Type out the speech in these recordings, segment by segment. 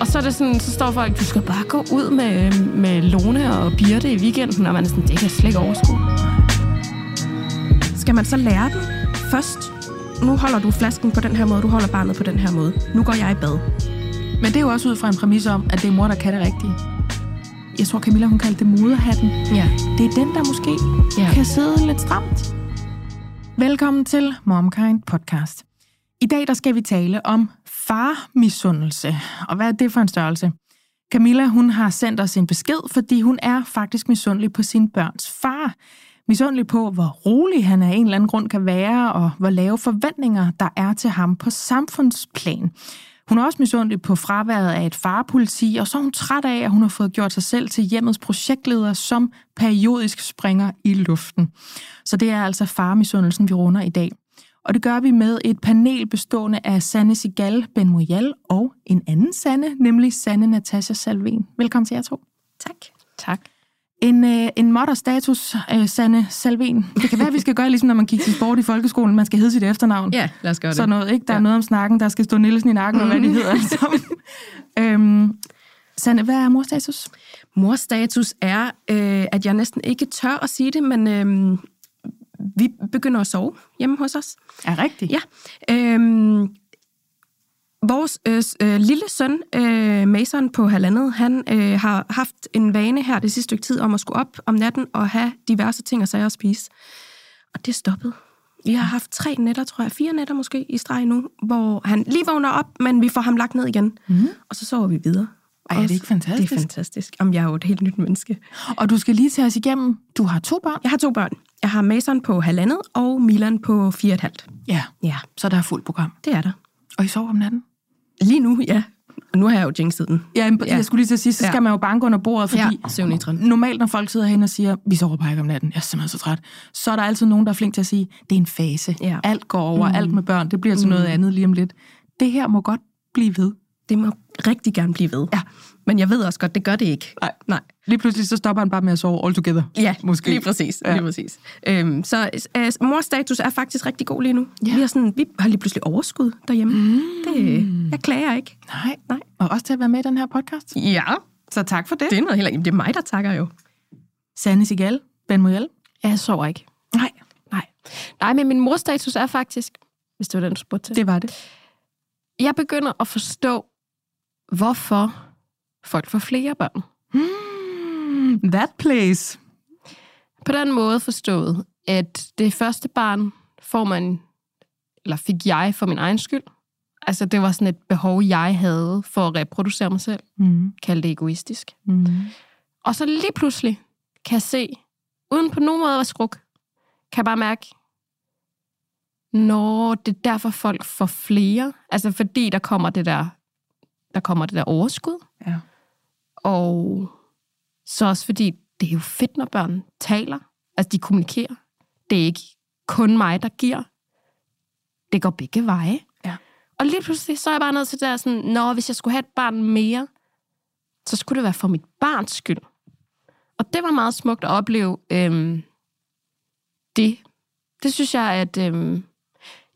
Og så er det sådan, så står folk, du skal bare gå ud med, med Lone og Birte i weekenden, og man er sådan, det kan jeg slet ikke overskue. Skal man så lære den først? Nu holder du flasken på den her måde, du holder barnet på den her måde. Nu går jeg i bad. Men det er jo også ud fra en præmis om, at det er mor, der kan det rigtige. Jeg tror, Camilla, hun kaldte det moderhatten. Ja. Det er den, der måske Ja. kan sidde lidt stramt. Velkommen til MomKind podcast. I dag der skal vi tale om farmisundelse. Og hvad er det for en størrelse? Camilla hun har sendt os en besked, fordi hun er faktisk misundelig på sin børns far. Misundelig på, hvor rolig han af en eller anden grund kan være, og hvor lave forventninger der er til ham på samfundsplan. Hun er også misundelig på fraværet af et farpoliti, og så er hun træt af, at hun har fået gjort sig selv til hjemmets projektleder, som periodisk springer i luften. Så det er altså farmisundelsen, vi runder i dag. Og det gør vi med et panel bestående af Sanne Sigal Ben Moyal og en anden Sanne, nemlig Sanne Natasha Salven. Velkommen til jer to. Tak. Tak. En, øh, en modderstatus, øh, Sanne Salven. Det kan være, at vi skal gøre ligesom, når man gik til sport i folkeskolen. Man skal hedde sit efternavn. Ja, lad os gøre det. Sådan noget, ikke? Der er Ja. noget om snakken, der skal stå Nielsen i nakken, og hvad de hedder sammen. øhm, Sanne, hvad er morstatus? Morstatus er, øh, at jeg næsten ikke tør at sige det, men øh, vi begynder at sove hjemme hos os. Er rigtigt? Ja. Øhm, vores øh, øh, lille søn, øh, Mason på halvandet, han øh, har haft en vane her det sidste stykke tid om at skulle op om natten og have diverse ting og sager at spise. Og det er stoppet. Vi har haft tre nætter, tror jeg, fire nætter måske i streg nu, hvor han lige vågner op, men vi får ham lagt ned igen. Mm. Og så sover vi videre. Ej, er det ikke fantastisk? Det er fantastisk. Om jeg er jo et helt nyt menneske. Og du skal lige tage os igennem. Du har to børn. Jeg har to børn. Jeg har Mason på halvandet og Milan på fire og et halvt. Ja, Ja, så der er fuldt program. det er der. Og I sover om natten? Lige nu, ja. Og nu har jeg jo jinxet den. Ja, ja. jeg skulle lige til at sige, så skal Ja. man jo banke under bordet, fordi Ja, normalt, når folk sidder hen og siger, vi sover bare ikke om natten, jeg er simpelthen så træt, så er der altid nogen, der er flink til at sige, det er en fase. Ja. Alt går over, mm. alt med børn, det bliver til noget andet lige om lidt. Det her må godt blive ved. Det må rigtig gerne blive ved. Ja. Men jeg ved også godt, det gør det ikke. Nej. Nej. Lige pludselig så stopper han bare med at sove all together. Ja, Måske. lige præcis. Ja. Lige præcis. Øhm, så øh, mors status er faktisk rigtig god lige nu. Ja. Vi, har sådan, vi har lige pludselig overskud derhjemme. Mm. Det, jeg klager ikke. Nej. Nej. Og også til at være med i den her podcast. Ja, Så tak for det. det er noget helt andet. Det er mig, der takker jo. Sanne Sigal, Ben Moyal. Jeg sover ikke. Nej, Nej. Nej, men min morstatus er faktisk, hvis det var den, du spurgte til. det var det. Jeg begynder at forstå, hvorfor folk får flere børn. Hmm, that place. På den måde forstået, at det første barn får man, eller fik jeg for min egen skyld. Altså, det var sådan et behov, jeg havde for at reproducere mig selv. Mm. Kald det egoistisk. Mm. Og så lige pludselig kan jeg se, uden på nogen måde at være skruk, kan jeg bare mærke, når det er derfor folk får flere. Altså fordi der kommer det der, der kommer det der overskud. Ja. Og så også fordi, det er jo fedt, når børn taler. Altså de kommunikerer. Det er ikke kun mig, der giver. Det går begge veje. Ja. Og lige pludselig, så er jeg bare nødt til der sådan, når hvis jeg skulle have et barn mere, så skulle det være for mit barns skyld. Og det var meget smukt at opleve øhm, det. Det synes jeg, at øhm,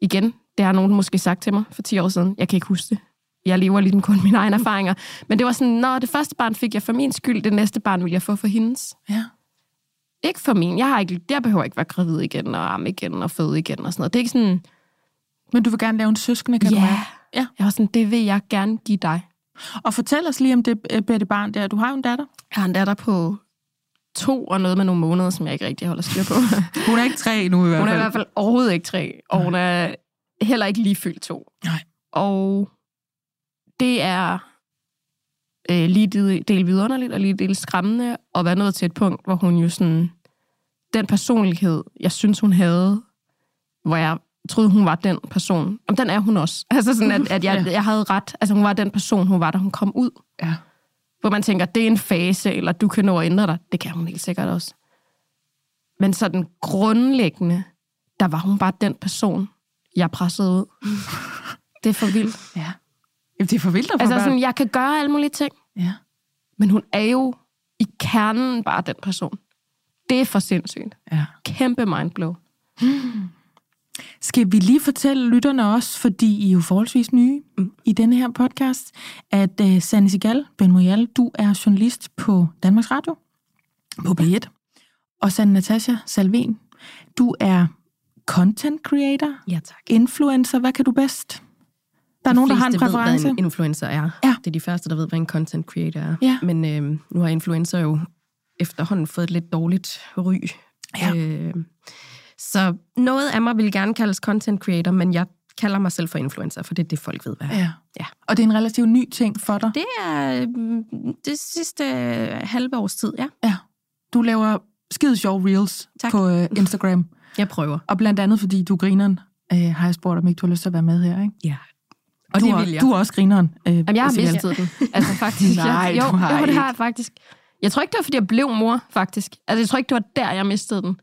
igen, det har nogen måske sagt til mig for 10 år siden. Jeg kan ikke huske det. Jeg lever lige kun mine egne erfaringer. Men det var sådan, når det første barn fik jeg for min skyld, det næste barn vil jeg få for hendes. Ja. Ikke for min. Jeg, har ikke, jeg behøver ikke være gravid igen, og amme igen, og føde igen, og sådan noget. Det er ikke sådan, Men du vil gerne lave en søskende, kan ja. du mærke? Ja. Jeg var sådan, det vil jeg gerne give dig. Og fortæl os lige om det øh, Bette barn der. Du har jo en datter. Jeg har en datter på to og noget med nogle måneder, som jeg ikke rigtig holder styr på. Hun er ikke tre nu i hvert Hun fald. er i hvert fald overhovedet ikke tre, og hun er heller ikke lige fyldt to. Nej. Og det er øh, lige del, del vidunderligt og lige del skræmmende at være nået til et punkt, hvor hun jo sådan... Den personlighed, jeg synes, hun havde, hvor jeg troede, hun var den person. Om den er hun også. Altså sådan, at, at jeg, Ja. jeg havde ret. Altså hun var den person, hun var, da hun kom ud. Ja. Hvor man tænker, det er en fase, eller du kan nå at ændre dig. Det kan hun helt sikkert også. Men sådan grundlæggende, der var hun bare den person, jeg pressede ud. Det er for vildt. ja. Jamen, det er for vildt få Altså børn. sådan, jeg kan gøre alle mulige ting, Ja. men hun er jo i kernen bare den person. Det er for sindssygt. ja. Kæmpe mindblow. Skal vi lige fortælle lytterne også, fordi I er jo forholdsvis nye mm. i denne her podcast, at uh, Sanne Sigal Ben Moyal, du er journalist på Danmarks Radio, på B1. Og Sanne Natasha Salven, du er content creator, Ja, tak. influencer. Hvad kan du bedst? Der er nogen, der har en Ved, hvad præference. en influencer er. Ja. Det er de første, der ved, hvad en content creator er. Ja. Men øh, nu har influencer jo efterhånden fået et lidt dårligt ry. Ja. Øh, så noget af mig vil gerne kaldes content creator, men jeg kalder mig selv for influencer, for det er det, folk ved, hvad er. Ja. Ja. Og det er en relativt ny ting for dig. Det er øh, det sidste øh, halve års tid, ja. Ja. Du laver skide sjove reels Tak. på uh, Instagram. Jeg prøver. Og blandt andet, fordi du er grineren, øh, har jeg spurgt, om ikke du har lyst til at være med her, ikke? Ja. Og du, det er, vil jeg. du er også grineren. Øh, Jamen, jeg har mistet den. Altså faktisk. Nej, jeg, jo, du har jo, det har jeg faktisk. Jeg tror ikke, det var, fordi jeg blev mor, faktisk. Altså, jeg tror ikke, det var der, jeg mistede den.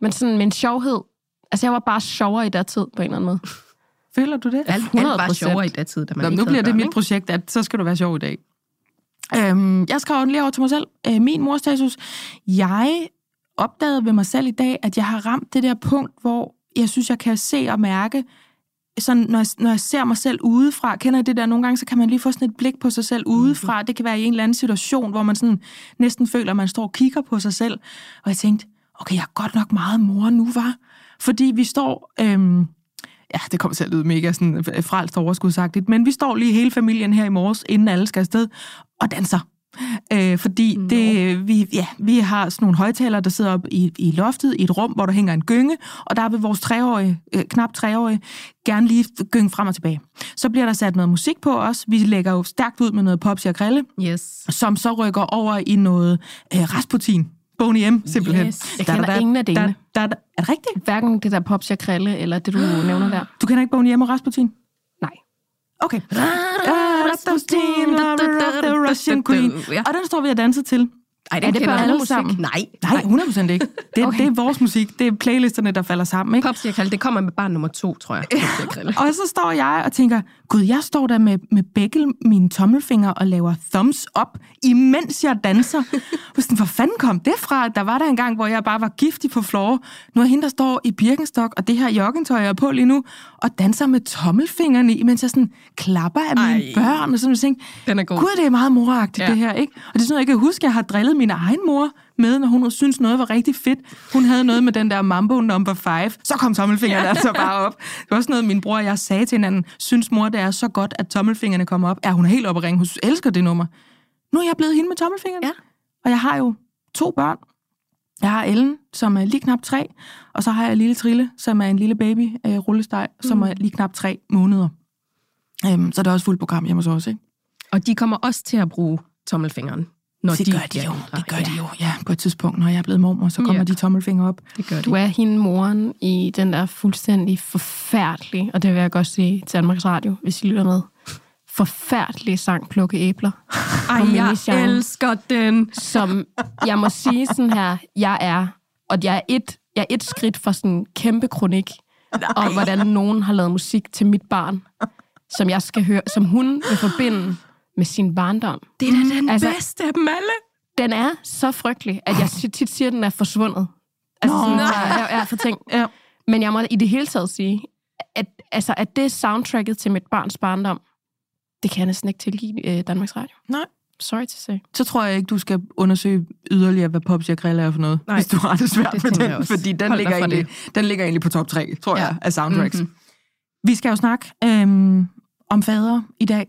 Men sådan min sjovhed. Altså, jeg var bare sjovere i der tid, på en eller anden måde. Føler du det? Alt, alt var 100%. sjovere i det tid, da man Nå, ikke nu bliver det børn, mit ikke? projekt, at så skal du være sjov i dag. Øhm, jeg skrev lige over til mig selv. Øh, min morstatus. Jeg opdagede ved mig selv i dag, at jeg har ramt det der punkt, hvor jeg synes, jeg kan se og mærke, sådan, når, jeg, når jeg ser mig selv udefra, kender I det der, nogle gange, så kan man lige få sådan et blik på sig selv udefra. Det kan være i en eller anden situation, hvor man sådan næsten føler, at man står og kigger på sig selv. Og jeg tænkte, okay, jeg er godt nok meget mor nu, var. Fordi vi står... Øhm, ja, det kommer til at lyde mega sådan øh, frelst overskudsagtigt, men vi står lige hele familien her i morges, inden alle skal afsted, og danser. Øh, fordi Nå. det, vi, ja, vi har sådan nogle højtalere, der sidder op i, i loftet i et rum, hvor der hænger en gynge, og der vil vores treårige, øh, knap treårige, gerne lige gynge frem og tilbage. Så bliver der sat noget musik på os. Vi lægger jo stærkt ud med noget Popsi og Krille, Yes. som så rykker over i noget øh, Rasputin. Boney M, simpelthen. Yes. Jeg kender ingen af delene. Da, da, da, er det rigtigt? Hverken det der Popsi og Krille, eller det, du nævner der. Du kender ikke Boney M og Rasputin? Nej. Okay. Rasputin, the Russian Queen. Og den står vi og danser til. Ej, Er det bare alle musik? Nej. Nej, 100% ikke. Det, okay. Det er vores musik. Det er playlisterne, der falder sammen. Ikke? Popsi og Krille, det kommer med barn nummer to, tror jeg. Og så står jeg og tænker, gud, jeg står der med, med begge mine tommelfingre og laver thumbs up, imens jeg danser. Og sådan, hvor fanden kom det fra? Der var der en gang, hvor jeg bare var giftig på floor. Nu er hende, der står i Birkenstock og det her joggingtøj, jeg er på lige nu, og danser med tommelfingrene i, mens jeg sådan klapper af mine Ej. børn. Og sådan, jeg tænkte, Den er god. Gud, det er meget moragtigt. Ja. det her, ikke? Og det er sådan noget, jeg kan huske, jeg har drillet min egen mor med, når hun synes noget var rigtig fedt. Hun havde noget med den der Mambo number 5. Så kom tommelfingeren ja. altså bare op. Det var også noget, min bror og jeg sagde til hinanden. Synes mor, det er så godt, at tommelfingrene kommer op? Ja, hun er helt oppe at ringe. Hun elsker det nummer. Nu er jeg blevet hende med tommelfingeren. Ja. Og jeg har jo to børn. Jeg har Ellen, som er lige knap tre, og så har jeg lille Trille, som er en lille baby øh, rullesteg, mm. som er lige knap tre måneder. Øhm, så det er også fuldt program hjemme hos os, ikke? Og de kommer også til at bruge tommelfingeren. Når det de gør de jo, det gør de jo. Ja, på et tidspunkt, når jeg er blevet mormor, så kommer Ja. de tommelfingre op. Det gør de. Du er hende moren i den der fuldstændig forfærdelige, og det vil jeg godt sige til Danmarks Radio, hvis I lytter med, forfærdelige sang Plukke Æbler. Ej, jeg elsker den. som jeg må sige sådan her, jeg er, og jeg er et, jeg er et skridt fra sådan en kæmpe kronik, om hvordan nogen har lavet musik til mit barn, som jeg skal høre, som hun vil forbinde med sin barndom. Det er da den Altså- bedste af dem alle. Den er så frygtelig, at jeg tit siger, at den er forsvundet. Altså Nå. sådan, jeg, jeg, jeg er for tænkt. Ja. Men jeg må i det hele taget sige, at, altså, at det er soundtracket til mit barns barndom, det kan jeg næsten ikke tilgive øh, Danmarks Radio. Nej. Sorry to say. Så tror jeg ikke, du skal undersøge yderligere, hvad Popsi og Grill er for noget, Nej. Hvis du har det svært Det med den, fordi den Hold ligger, egentlig, den ligger egentlig på top 3, tror ja. Jeg, af soundtracks. Mhm. Vi skal jo snakke øhm, om fader i dag,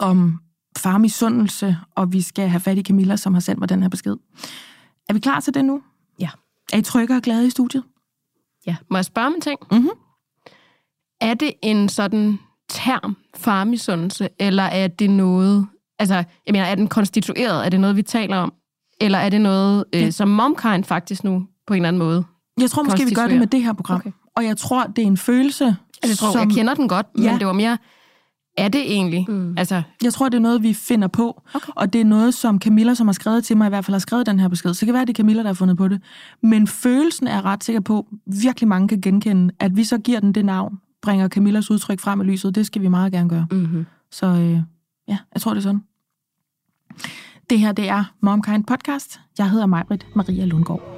om farmisundelse, og vi skal have fat i Camilla, som har sendt mig den her besked. Er vi klar til det nu? Ja. Er I trygge og glade i studiet? Ja. Må jeg spørge om en ting? Mhm. Er det en sådan term, farmisundelse, eller er det noget, altså, jeg mener, er den konstitueret? Er det noget, vi taler om? Eller er det noget, øh, Ja. som Momkind faktisk nu, på en eller anden måde? Jeg tror måske, vi gør det med det her program. Okay. Og jeg tror, det er en følelse, Altså, jeg tror, som... jeg kender den godt, men Ja. det var mere, er det egentlig? Mm. Altså, Jeg tror, det er noget, vi finder på. Okay. Og det er noget, som Camilla, som har skrevet til mig, i hvert fald har skrevet den her besked. Så det kan være, det er Camilla, der har fundet på det. Men følelsen er jeg ret sikker på, virkelig mange kan genkende, at vi så giver den det navn, bringer Camillas udtryk frem i lyset. Det skal vi meget gerne gøre. Mm-hmm. Så øh, ja, jeg tror, det er sådan. Det her, det er Momkind Podcast. Jeg hedder Majbrit Maria Lundgaard.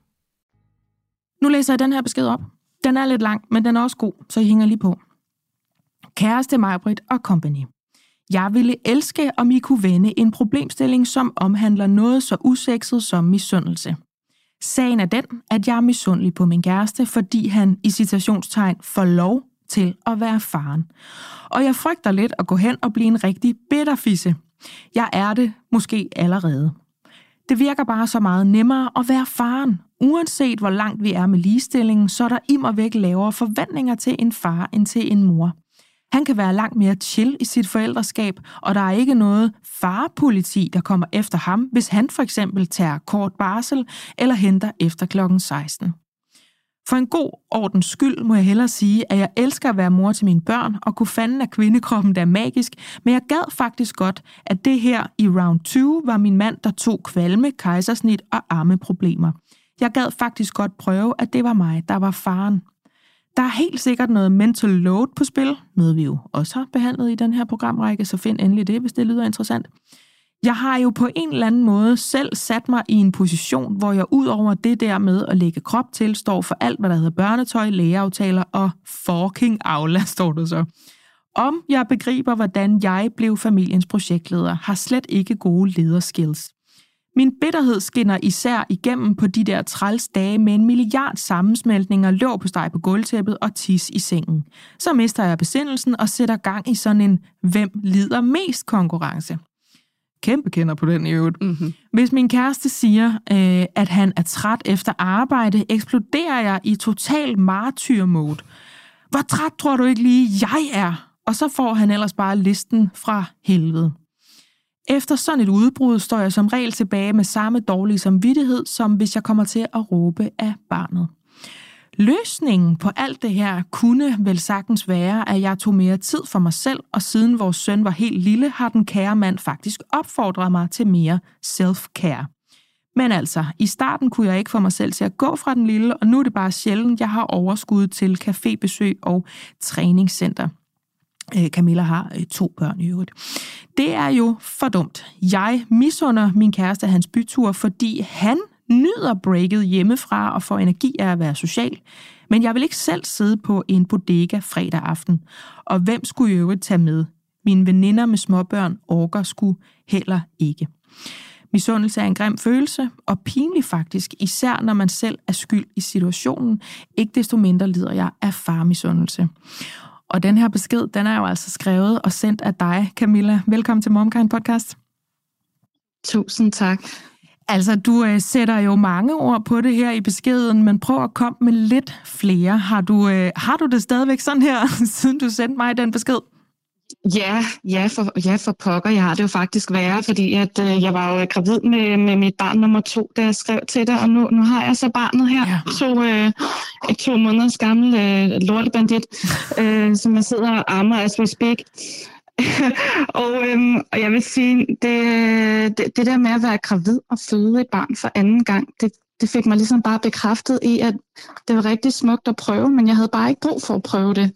Nu læser jeg den her besked op. Den er lidt lang, men den er også god, så I hænger lige på. Kæreste Majbrit og Company. Jeg ville elske, om I kunne vende en problemstilling, som omhandler noget så usekset som misundelse. Sagen er den, at jeg er misundelig på min kæreste, fordi han i citationstegn får lov til at være faren. Og jeg frygter lidt at gå hen og blive en rigtig bitterfisse. Jeg er det måske allerede. Det virker bare så meget nemmere at være faren. Uanset hvor langt vi er med ligestillingen, så er der immer væk lavere forventninger til en far end til en mor. Han kan være langt mere chill i sit forældreskab, og der er ikke noget farpoliti, der kommer efter ham, hvis han for eksempel tager kort barsel eller henter efter klokken 16. For en god ordens skyld må jeg hellere sige, at jeg elsker at være mor til mine børn og kunne fanden af kvindekroppen, der er magisk, men jeg gad faktisk godt, at det her i round 2 var min mand, der tog kvalme, kejsersnit og armeproblemer. Jeg gad faktisk godt prøve, at det var mig, der var faren. Der er helt sikkert noget mental load på spil, noget vi jo også har behandlet i den her programrække, så find endelig det, hvis det lyder interessant. Jeg har jo på en eller anden måde selv sat mig i en position, hvor jeg ud over det der med at lægge krop til, står for alt, hvad der hedder børnetøj, lægeaftaler og fucking Aula, står der så. Om jeg begriber, hvordan jeg blev familiens projektleder, har slet ikke gode lederskills. Min bitterhed skinner især igennem på de der træls dage med en milliard sammensmeltninger, lå på steg på gulvtæppet og tis i sengen. Så mister jeg besindelsen og sætter gang i sådan en hvem lider mest konkurrence. Kæmpe kender på den i øvrigt. Mm-hmm. Hvis min kæreste siger, øh, at han er træt efter arbejde, eksploderer jeg i total martyr-mode. Hvor træt tror du ikke lige, jeg er? Og så får han ellers bare listen fra helvede. Efter sådan et udbrud står jeg som regel tilbage med samme dårlige samvittighed, som hvis jeg kommer til at råbe af barnet. Løsningen på alt det her kunne vel sagtens være, at jeg tog mere tid for mig selv, og siden vores søn var helt lille, har den kære mand faktisk opfordret mig til mere self-care. Men altså, i starten kunne jeg ikke få mig selv til at gå fra den lille, og nu er det bare sjældent, jeg har overskud til cafébesøg og træningscenter. Øh, Camilla har øh, to børn i øvrigt. Det er jo for dumt. Jeg misunder min kæreste hans bytur, fordi han nyder breaket hjemmefra og får energi af at være social. Men jeg vil ikke selv sidde på en bodega fredag aften. Og hvem skulle i øvrigt tage med? Mine veninder med småbørn orker skulle heller ikke. Misundelse er en grim følelse, og pinlig faktisk, især når man selv er skyld i situationen. Ikke desto mindre lider jeg af farmisundelse. Og den her besked, den er jo altså skrevet og sendt af dig, Camilla. Velkommen til MomKind Podcast. Tusind tak. Altså, du øh, sætter jo mange ord på det her i beskeden, men prøv at komme med lidt flere. Har du, øh, har du det stadigvæk sådan her, siden du sendte mig den besked? Ja, ja for, ja for pokker. Jeg har det jo faktisk værre, fordi at, øh, jeg var jo gravid med, med mit barn nummer to, da jeg skrev til dig, og nu, nu har jeg så barnet her, ja. to, øh, to måneders gammel øh, lortebandit, øh, som jeg sidder og ammer as we speak. og, øhm, og jeg vil sige, det, det, det der med at være gravid og føde et barn for anden gang, det, det fik mig ligesom bare bekræftet i, at det var rigtig smukt at prøve, men jeg havde bare ikke brug for at prøve det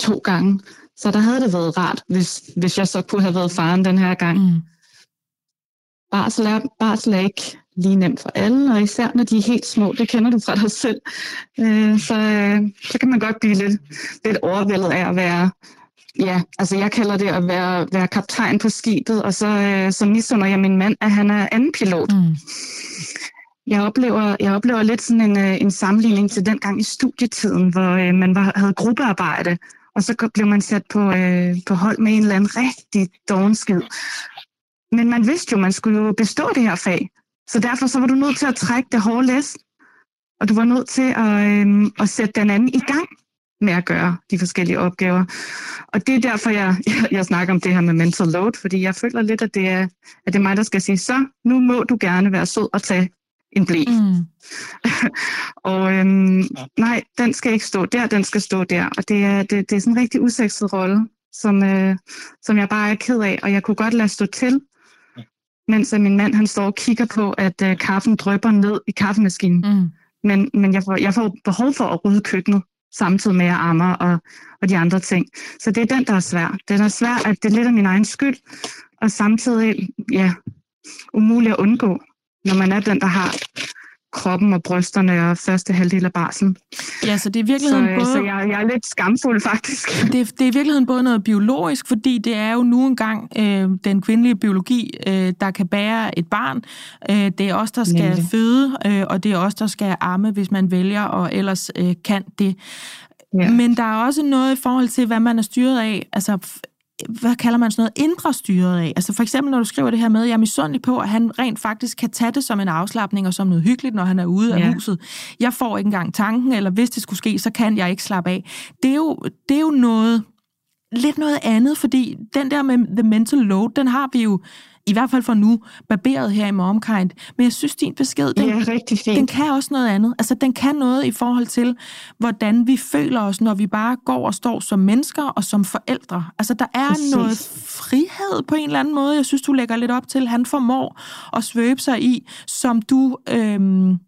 to gange. Så der havde det været rart, hvis, hvis jeg så kunne have været faren den her gang. Mm. Barsel, er, barsel er ikke lige nemt for alle, og især når de er helt små, det kender du fra dig selv. Øh, så, øh, så kan man godt blive lidt, lidt overvældet af at være, ja, altså jeg kalder det at være, være kaptajn på skibet, og så, øh, så misunder jeg min mand, at han er anden pilot. Mm. jeg oplever, jeg oplever lidt sådan en, øh, en sammenligning til den gang i studietiden, hvor øh, man var, havde gruppearbejde, og så blev man sat på, øh, på hold med en eller anden rigtig dogenskid. Men man vidste jo, man skulle jo bestå det her fag. Så derfor så var du nødt til at trække det hårde læs, og du var nødt til at, øh, at sætte den anden i gang med at gøre de forskellige opgaver. Og det er derfor, jeg, jeg, jeg snakker om det her med mental load, fordi jeg føler lidt, at det, er, at det er mig, der skal sige, så nu må du gerne være sød og tage en blæ. Mm. og øhm, nej, den skal ikke stå der, den skal stå der. Og det er, det, det er sådan en rigtig usekset rolle, som, øh, som jeg bare er ked af, og jeg kunne godt lade stå til, mens min mand han står og kigger på, at øh, kaffen drøber ned i kaffemaskinen. Mm. Men, men jeg, får, jeg får behov for at rydde køkkenet, samtidig med at ammer og, og de andre ting. Så det er den, der er svær. Det er svær, at det er lidt af min egen skyld, og samtidig ja, umuligt at undgå når man er den, der har kroppen og brysterne og første halvdel af barsen. Ja, så det er i virkeligheden så, både... Så jeg, jeg er lidt skamfuld, faktisk. Det, er, det er i virkeligheden både noget biologisk, fordi det er jo nu engang øh, den kvindelige biologi, øh, der kan bære et barn. Øh, det er os, der skal Nemlig. føde, øh, og det er os, der skal amme, hvis man vælger, og ellers øh, kan det. Ja. Men der er også noget i forhold til, hvad man er styret af. Altså, hvad kalder man sådan noget, indre styret af. Altså for eksempel, når du skriver det her med, jeg er misundelig på, at han rent faktisk kan tage det som en afslappning og som noget hyggeligt, når han er ude ja. af huset. Jeg får ikke engang tanken, eller hvis det skulle ske, så kan jeg ikke slappe af. Det er jo, det er jo noget, lidt noget andet, fordi den der med the mental load, den har vi jo i hvert fald for nu, barberet her i Momkind. Men jeg synes, din besked, den, ja, rigtig fint. den kan også noget andet. Altså, den kan noget i forhold til, hvordan vi føler os, når vi bare går og står som mennesker og som forældre. Altså, der er Præcis. noget frihed på en eller anden måde, jeg synes, du lægger lidt op til. Han formår at svøbe sig i, som du øhm,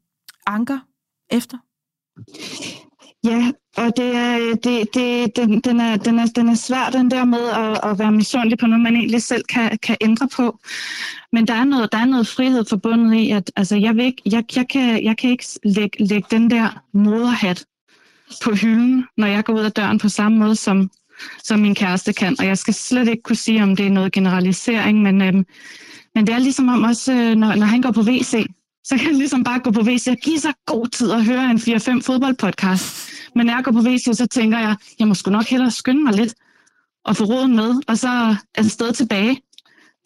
anker efter. Ja, og det er, øh, det, det, den, den, er, den, er, den er svær, den der med at, at være misundelig på noget, man egentlig selv kan, kan ændre på. Men der er noget, der er noget frihed forbundet i, at altså, jeg, vil ikke, jeg, jeg, kan, jeg kan ikke lægge, lægge den der moderhat på hylden, når jeg går ud af døren på samme måde, som, som min kæreste kan. Og jeg skal slet ikke kunne sige, om det er noget generalisering, men, øhm, men det er ligesom om også, øh, når, når han går på WC, så kan jeg ligesom bare gå på WC og give sig god tid at høre en 4-5 fodboldpodcast. Men når jeg går på WC, så tænker jeg, jeg må sgu nok hellere skynde mig lidt og få råden med, og så er det sted tilbage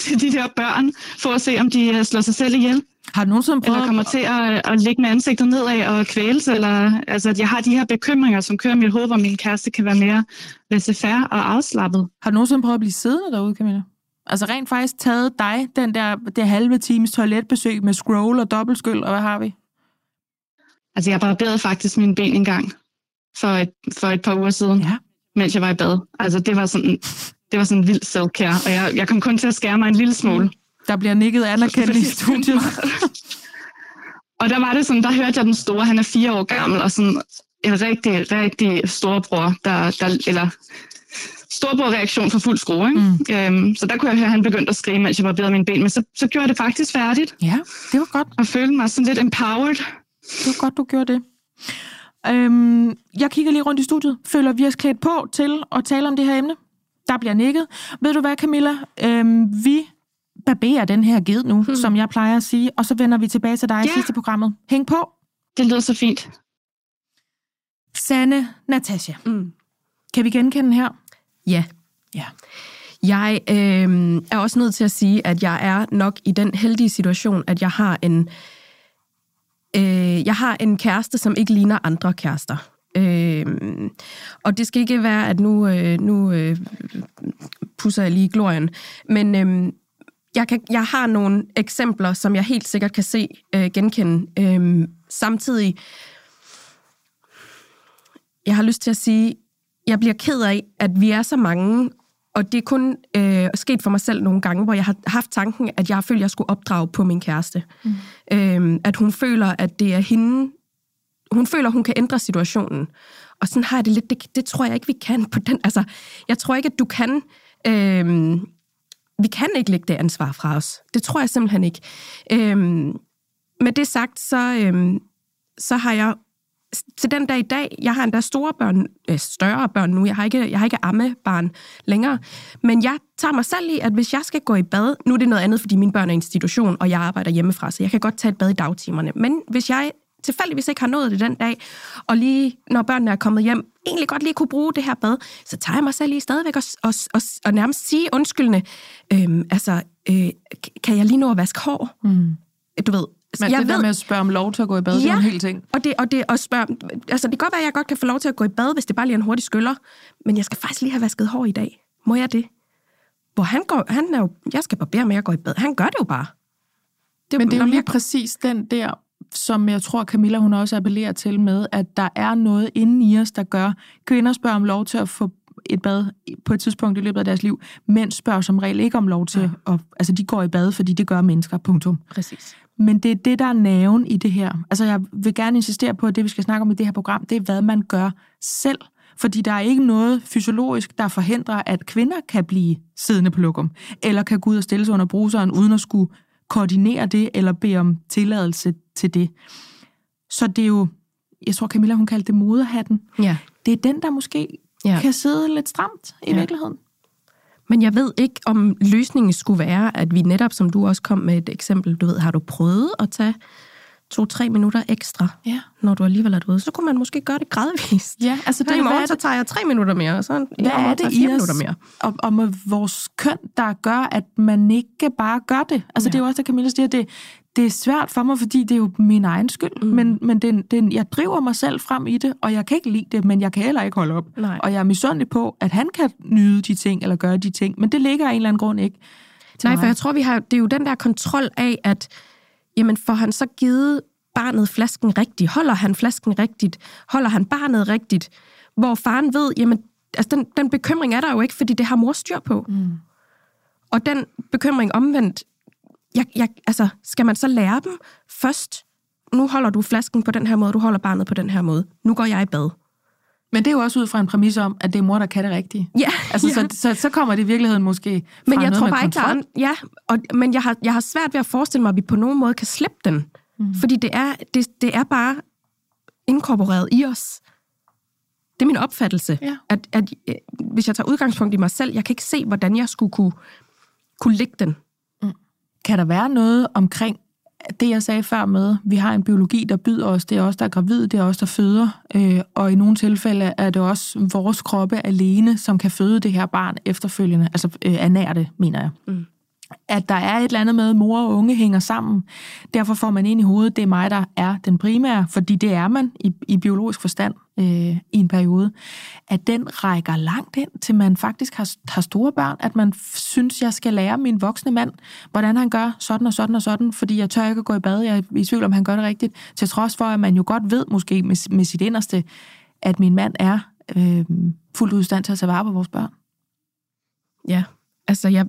til de der børn, for at se, om de øh, slår sig selv ihjel. Har du nogensinde prøvet... Eller kommer til at, at ligge med ansigtet nedad og kvæles, eller altså, at jeg har de her bekymringer, som kører i mit hoved, hvor min kæreste kan være mere laissez-faire og afslappet. Har du nogensinde prøvet at blive siddende derude, Camilla? Altså rent faktisk taget dig, den der, der halve times toiletbesøg med scroll og dobbeltskyld, og hvad har vi? Altså jeg barberede faktisk mine ben en gang for et, for et par uger siden, ja. mens jeg var i bad. Altså det var sådan, det var sådan en vild self-care, og jeg, jeg kom kun til at skære mig en lille smule. Mm. Der bliver nikket anerkendt i studiet. og der var det sådan, der hørte jeg den store, han er fire år gammel, og sådan en rigtig, rigtig storebror, der, der eller storbror-reaktion for fuld skrue. Ikke? Mm. Øhm, så der kunne jeg høre, at han begyndte at skrige, mens jeg var bedre mine ben. Men så, så gjorde jeg det faktisk færdigt. Ja, det var godt. Og følte mig sådan lidt empowered. Det var godt, du gjorde det. Øhm, jeg kigger lige rundt i studiet. Føler vi os klædt på til at tale om det her emne? Der bliver nikket. Ved du hvad, Camilla? Øhm, vi barberer den her ged nu, hmm. som jeg plejer at sige, og så vender vi tilbage til dig i ja. sidste programmet. Hæng på. Det lyder så fint. Sanne Natasha. Mm. Kan vi genkende her? Ja. Ja. Jeg øh, er også nødt til at sige, at jeg er nok i den heldige situation, at jeg har en øh, jeg har en kæreste, som ikke ligner andre kærester. Øh, og det skal ikke være, at nu, øh, nu øh, pusser jeg lige glorien, men øh, jeg, kan, jeg har nogle eksempler, som jeg helt sikkert kan se øh, genkende. Øh, samtidig, jeg har lyst til at sige, jeg bliver ked af, at vi er så mange, og det er kun øh, sket for mig selv nogle gange, hvor jeg har haft tanken, at jeg har følt, at jeg skulle opdrage på min kæreste. Mm. Øh, at hun føler, at det er hende... Hun føler, hun kan ændre situationen. Og sådan har jeg det lidt... Det, det tror jeg ikke, vi kan på den... Altså, jeg tror ikke, at du kan... Øh, vi kan ikke lægge det ansvar fra os. Det tror jeg simpelthen ikke. Øh, med det sagt, så, øh, så har jeg til den dag i dag, jeg har endda store børn, øh, større børn nu, jeg har ikke, jeg har ikke ammebarn længere, men jeg tager mig selv i, at hvis jeg skal gå i bad, nu er det noget andet, fordi mine børn er institution, og jeg arbejder hjemmefra, så jeg kan godt tage et bad i dagtimerne, men hvis jeg tilfældigvis ikke har nået det den dag, og lige når børnene er kommet hjem, egentlig godt lige kunne bruge det her bad, så tager jeg mig selv lige stadigvæk og, og, og, og nærmest sige undskyldende, øhm, altså, øh, kan jeg lige nå at vaske hår? Mm. Du ved, men jeg det ved, der med at spørge om lov til at gå i bad, ja, det er en hel ting. Og det, og det at spørge, altså det kan godt være, at jeg godt kan få lov til at gå i bad, hvis det bare lige er en hurtig skyller, men jeg skal faktisk lige have vasket hår i dag. Må jeg det? Hvor han går, han er jo, jeg skal barbere med at gå i bad. Han gør det jo bare. Det, men det er jo lige jeg... præcis den der, som jeg tror, Camilla hun også appellerer til med, at der er noget inde i os, der gør, kvinder spørger om lov til at få et bad på et tidspunkt i løbet af deres liv, mænd spørger som regel ikke om lov til, ja. at, altså de går i bad, fordi det gør mennesker, punktum. Præcis. Men det er det, der er naven i det her. Altså, jeg vil gerne insistere på, at det, vi skal snakke om i det her program, det er, hvad man gør selv. Fordi der er ikke noget fysiologisk, der forhindrer, at kvinder kan blive siddende på lokum, eller kan gå ud og stille sig under bruseren, uden at skulle koordinere det, eller bede om tilladelse til det. Så det er jo, jeg tror Camilla, hun kaldte det moderhatten. Ja. Det er den, der måske ja. kan sidde lidt stramt i ja. virkeligheden. Men jeg ved ikke, om løsningen skulle være, at vi netop, som du også kom med et eksempel, du ved, har du prøvet at tage to-tre minutter ekstra, ja. når du alligevel er ude, så kunne man måske gøre det gradvist. Ja, altså det, i morgen, så tager jeg tre minutter mere, og så hvad i morgen, er det fire minutter mere. Og, og med vores køn, der gør, at man ikke bare gør det. Altså ja. det er jo også, det Camilla siger, det, det er svært for mig, fordi det er jo min egen skyld, mm. men, men det, det, jeg driver mig selv frem i det, og jeg kan ikke lide det, men jeg kan heller ikke holde op. Nej. Og jeg er misundelig på, at han kan nyde de ting, eller gøre de ting, men det ligger af en eller anden grund ikke. Nej, for jeg tror, vi har, det er jo den der kontrol af, at jamen, får han så givet barnet flasken rigtigt? Holder han flasken rigtigt? Holder han barnet rigtigt? Hvor faren ved, jamen, altså den, den bekymring er der jo ikke, fordi det har mor styr på. Mm. Og den bekymring omvendt, jeg, jeg, altså, skal man så lære dem først, nu holder du flasken på den her måde, du holder barnet på den her måde. Nu går jeg i bad. Men det er jo også ud fra en præmis om, at det er mor, der kan det rigtige. Ja. Altså, ja. Så, så, så kommer det i virkeligheden måske fra Men jeg tror bare ikke, der er, ja, og, men jeg har, jeg har svært ved at forestille mig, at vi på nogen måde kan slippe den. Mm. Fordi det er, det, det er bare inkorporeret i os. Det er min opfattelse. Ja. At, at, at hvis jeg tager udgangspunkt i mig selv, jeg kan ikke se, hvordan jeg skulle kunne, kunne lægge den. Kan der være noget omkring det, jeg sagde før med, vi har en biologi, der byder os, det er os, der er gravid, det er os, der føder, øh, og i nogle tilfælde er det også vores kroppe alene, som kan føde det her barn efterfølgende, altså øh, ernære det, mener jeg. Mm at der er et eller andet med, at mor og unge hænger sammen. Derfor får man ind i hovedet, det er mig, der er den primære, fordi det er man i, i biologisk forstand øh, i en periode. At den rækker langt ind, til man faktisk har, har store børn, at man synes, jeg skal lære min voksne mand, hvordan han gør sådan og sådan og sådan, fordi jeg tør ikke at gå i bad, jeg er i tvivl om, han gør det rigtigt, til trods for, at man jo godt ved måske med, med sit inderste, at min mand er øh, fuldt ud stand til at tage vare på vores børn. Ja, altså jeg,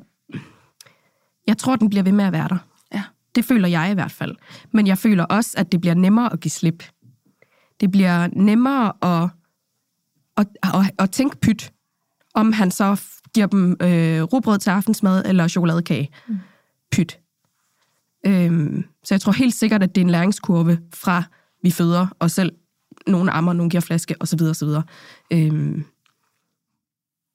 jeg tror, den bliver ved med at være der. Ja. Det føler jeg i hvert fald. Men jeg føler også, at det bliver nemmere at give slip. Det bliver nemmere at, at, at, at tænke pyt, om han så giver dem øh, rugbrød til aftensmad eller chokoladekage. Mm. Pyt. Øhm, så jeg tror helt sikkert, at det er en læringskurve fra vi føder os selv. Nogle ammer, nogle giver flaske, osv. osv. Øhm,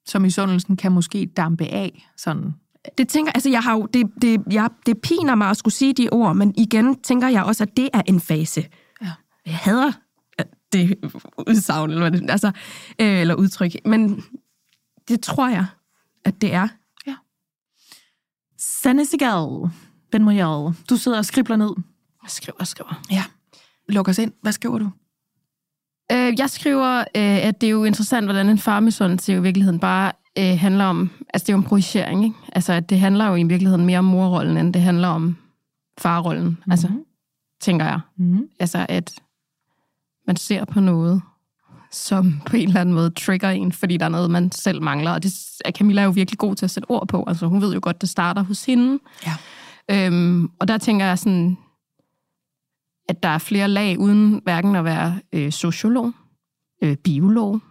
så misundelsen kan måske dampe af, sådan det tænker altså jeg har jo, det, det, jeg, det piner mig at skulle sige de ord, men igen tænker jeg også, at det er en fase. Ja. Jeg hader det udsagn, eller, det, altså, øh, eller udtryk, men det tror jeg, at det er. Ja. Sanne Sigal, Ben Moyal, du sidder og skribler ned. Jeg skriver, jeg skriver. Ja. Luk os ind. Hvad skriver du? Øh, jeg skriver, øh, at det er jo interessant, hvordan en farmisundelse i virkeligheden bare øh, handler om, altså det er jo en projicering, ikke? Altså at det handler jo i virkeligheden mere om morrollen, end det handler om farrollen, mm-hmm. altså, tænker jeg. Mm-hmm. Altså at man ser på noget, som på en eller anden måde trigger en, fordi der er noget, man selv mangler. Og det er Camilla er jo virkelig god til at sætte ord på. Altså hun ved jo godt, det starter hos hende. Ja. Øhm, og der tænker jeg sådan, at der er flere lag, uden hverken at være øh, sociolog, øh, biolog,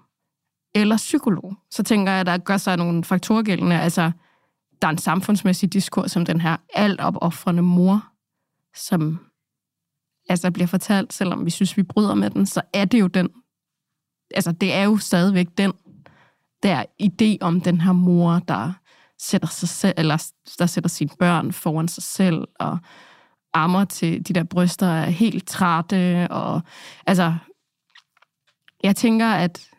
eller psykolog, så tænker jeg, at der gør sig nogle faktorer gældende. Altså, der er en samfundsmæssig diskurs som den her alt opoffrende mor, som altså bliver fortalt, selvom vi synes, vi bryder med den, så er det jo den, altså det er jo stadigvæk den der idé om den her mor, der sætter sig selv, eller der sætter sine børn foran sig selv, og ammer til de der bryster er helt trætte, og altså, jeg tænker, at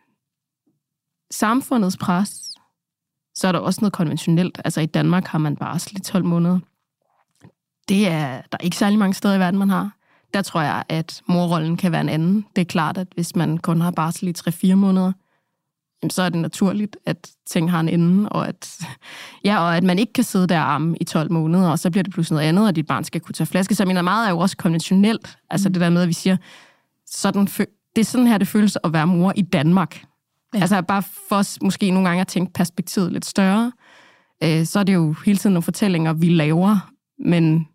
samfundets pres, så er der også noget konventionelt. Altså i Danmark har man barsel i 12 måneder. Det er der er ikke særlig mange steder i verden, man har. Der tror jeg, at morrollen kan være en anden. Det er klart, at hvis man kun har barsel i 3-4 måneder, så er det naturligt, at ting har en ende, og at, ja, og at man ikke kan sidde der arme i 12 måneder, og så bliver det pludselig noget andet, og dit barn skal kunne tage flaske. Så jeg mener, meget er jo også konventionelt. Altså mm. det der med, at vi siger, sådan, det er sådan her, det føles at være mor i Danmark. Ja. Altså bare for måske nogle gange at tænke perspektivet lidt større, øh, så er det jo hele tiden nogle fortællinger, vi laver, men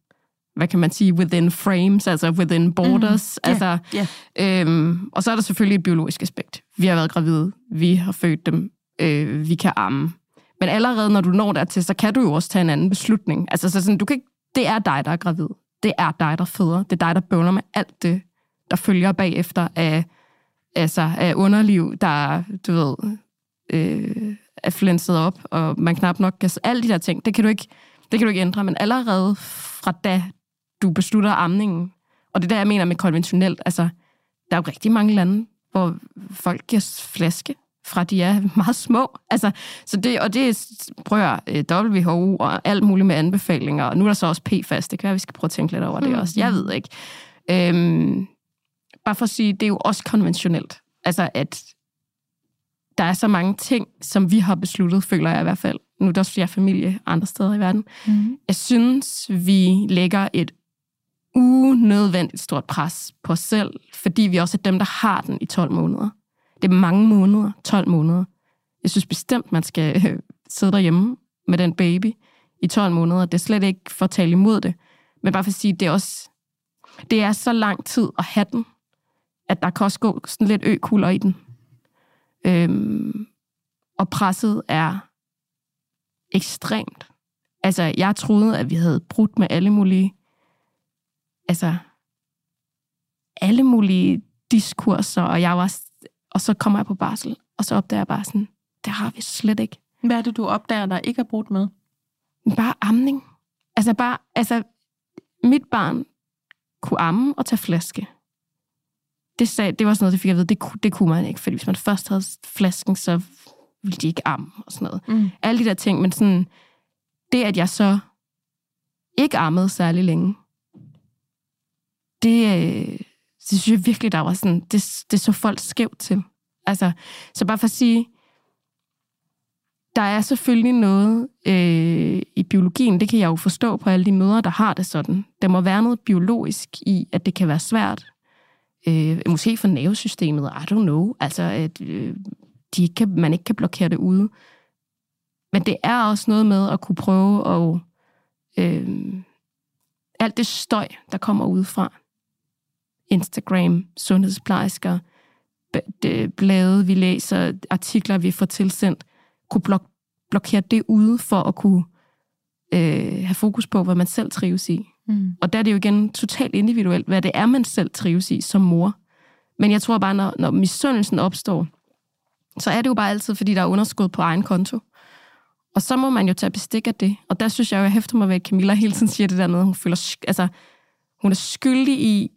hvad kan man sige, within frames, altså within borders. Mm, yeah, altså, yeah. Øhm, og så er der selvfølgelig et biologisk aspekt. Vi har været gravide, vi har født dem, øh, vi kan amme. Men allerede når du når dertil, så kan du jo også tage en anden beslutning. Altså, så sådan, du kan ikke, det er dig, der er gravid. Det er dig, der føder. Det er dig, der bøvler med alt det, der følger bagefter af, altså, af underliv, der, du ved, øh, er flænset op, og man knap nok kan... Alle de der ting, det kan du ikke, det kan du ikke ændre, men allerede fra da du beslutter amningen, og det er der, jeg mener med konventionelt, altså, der er jo rigtig mange lande, hvor folk giver flaske fra de er meget små. Altså, så det, og det prøver WHO og alt muligt med anbefalinger, og nu er der så også PFAS, det kan være, vi skal prøve at tænke lidt over det mm. også. Jeg ved ikke. Øhm, bare for at sige, det er jo også konventionelt. Altså, at der er så mange ting, som vi har besluttet, føler jeg i hvert fald. Nu er der også flere familie andre steder i verden. Mm. Jeg synes, vi lægger et unødvendigt stort pres på os selv, fordi vi også er dem, der har den i 12 måneder. Det er mange måneder, 12 måneder. Jeg synes bestemt, man skal øh, sidde derhjemme med den baby i 12 måneder. Det er slet ikke for at tale imod det, men bare for at sige, det er også det er så lang tid at have den, at der kan også gå sådan lidt økulder i den. Øhm, og presset er ekstremt. Altså, jeg troede, at vi havde brudt med alle mulige, altså, alle mulige diskurser, og jeg var, og så kommer jeg på barsel, og så opdager jeg bare sådan, det har vi slet ikke. Hvad er det, du opdager, der ikke er brudt med? Bare amning. Altså bare, altså, mit barn kunne amme og tage flaske. Det, sag, det var sådan noget, det fik jeg ved, det, det kunne man ikke, fordi hvis man først havde flasken, så ville de ikke amme og sådan noget. Mm. Alle de der ting, men sådan, det at jeg så ikke ammede særlig længe, det, øh, det synes jeg virkelig, der var sådan, det, det så folk skævt til. Altså, så bare for at sige, der er selvfølgelig noget øh, i biologien, det kan jeg jo forstå på alle de møder, der har det sådan. Der må være noget biologisk i, at det kan være svært. Øh, måske for nervesystemet, I don't know. Altså, at øh, de ikke kan, man ikke kan blokere det ude. Men det er også noget med at kunne prøve at... Øh, alt det støj, der kommer udefra. Instagram, sundhedsplejersker, blade, vi læser, artikler, vi får tilsendt, kunne blok- blokere det ude for at kunne øh, have fokus på, hvad man selv trives i. Mm. Og der er det jo igen totalt individuelt, hvad det er, man selv trives i som mor. Men jeg tror bare, når, når misundelsen opstår, så er det jo bare altid, fordi der er underskud på egen konto. Og så må man jo tage bestik af det. Og der synes jeg jo, jeg hæfter mig ved, at Camilla hele tiden siger det der med, hun føler, altså, hun er skyldig i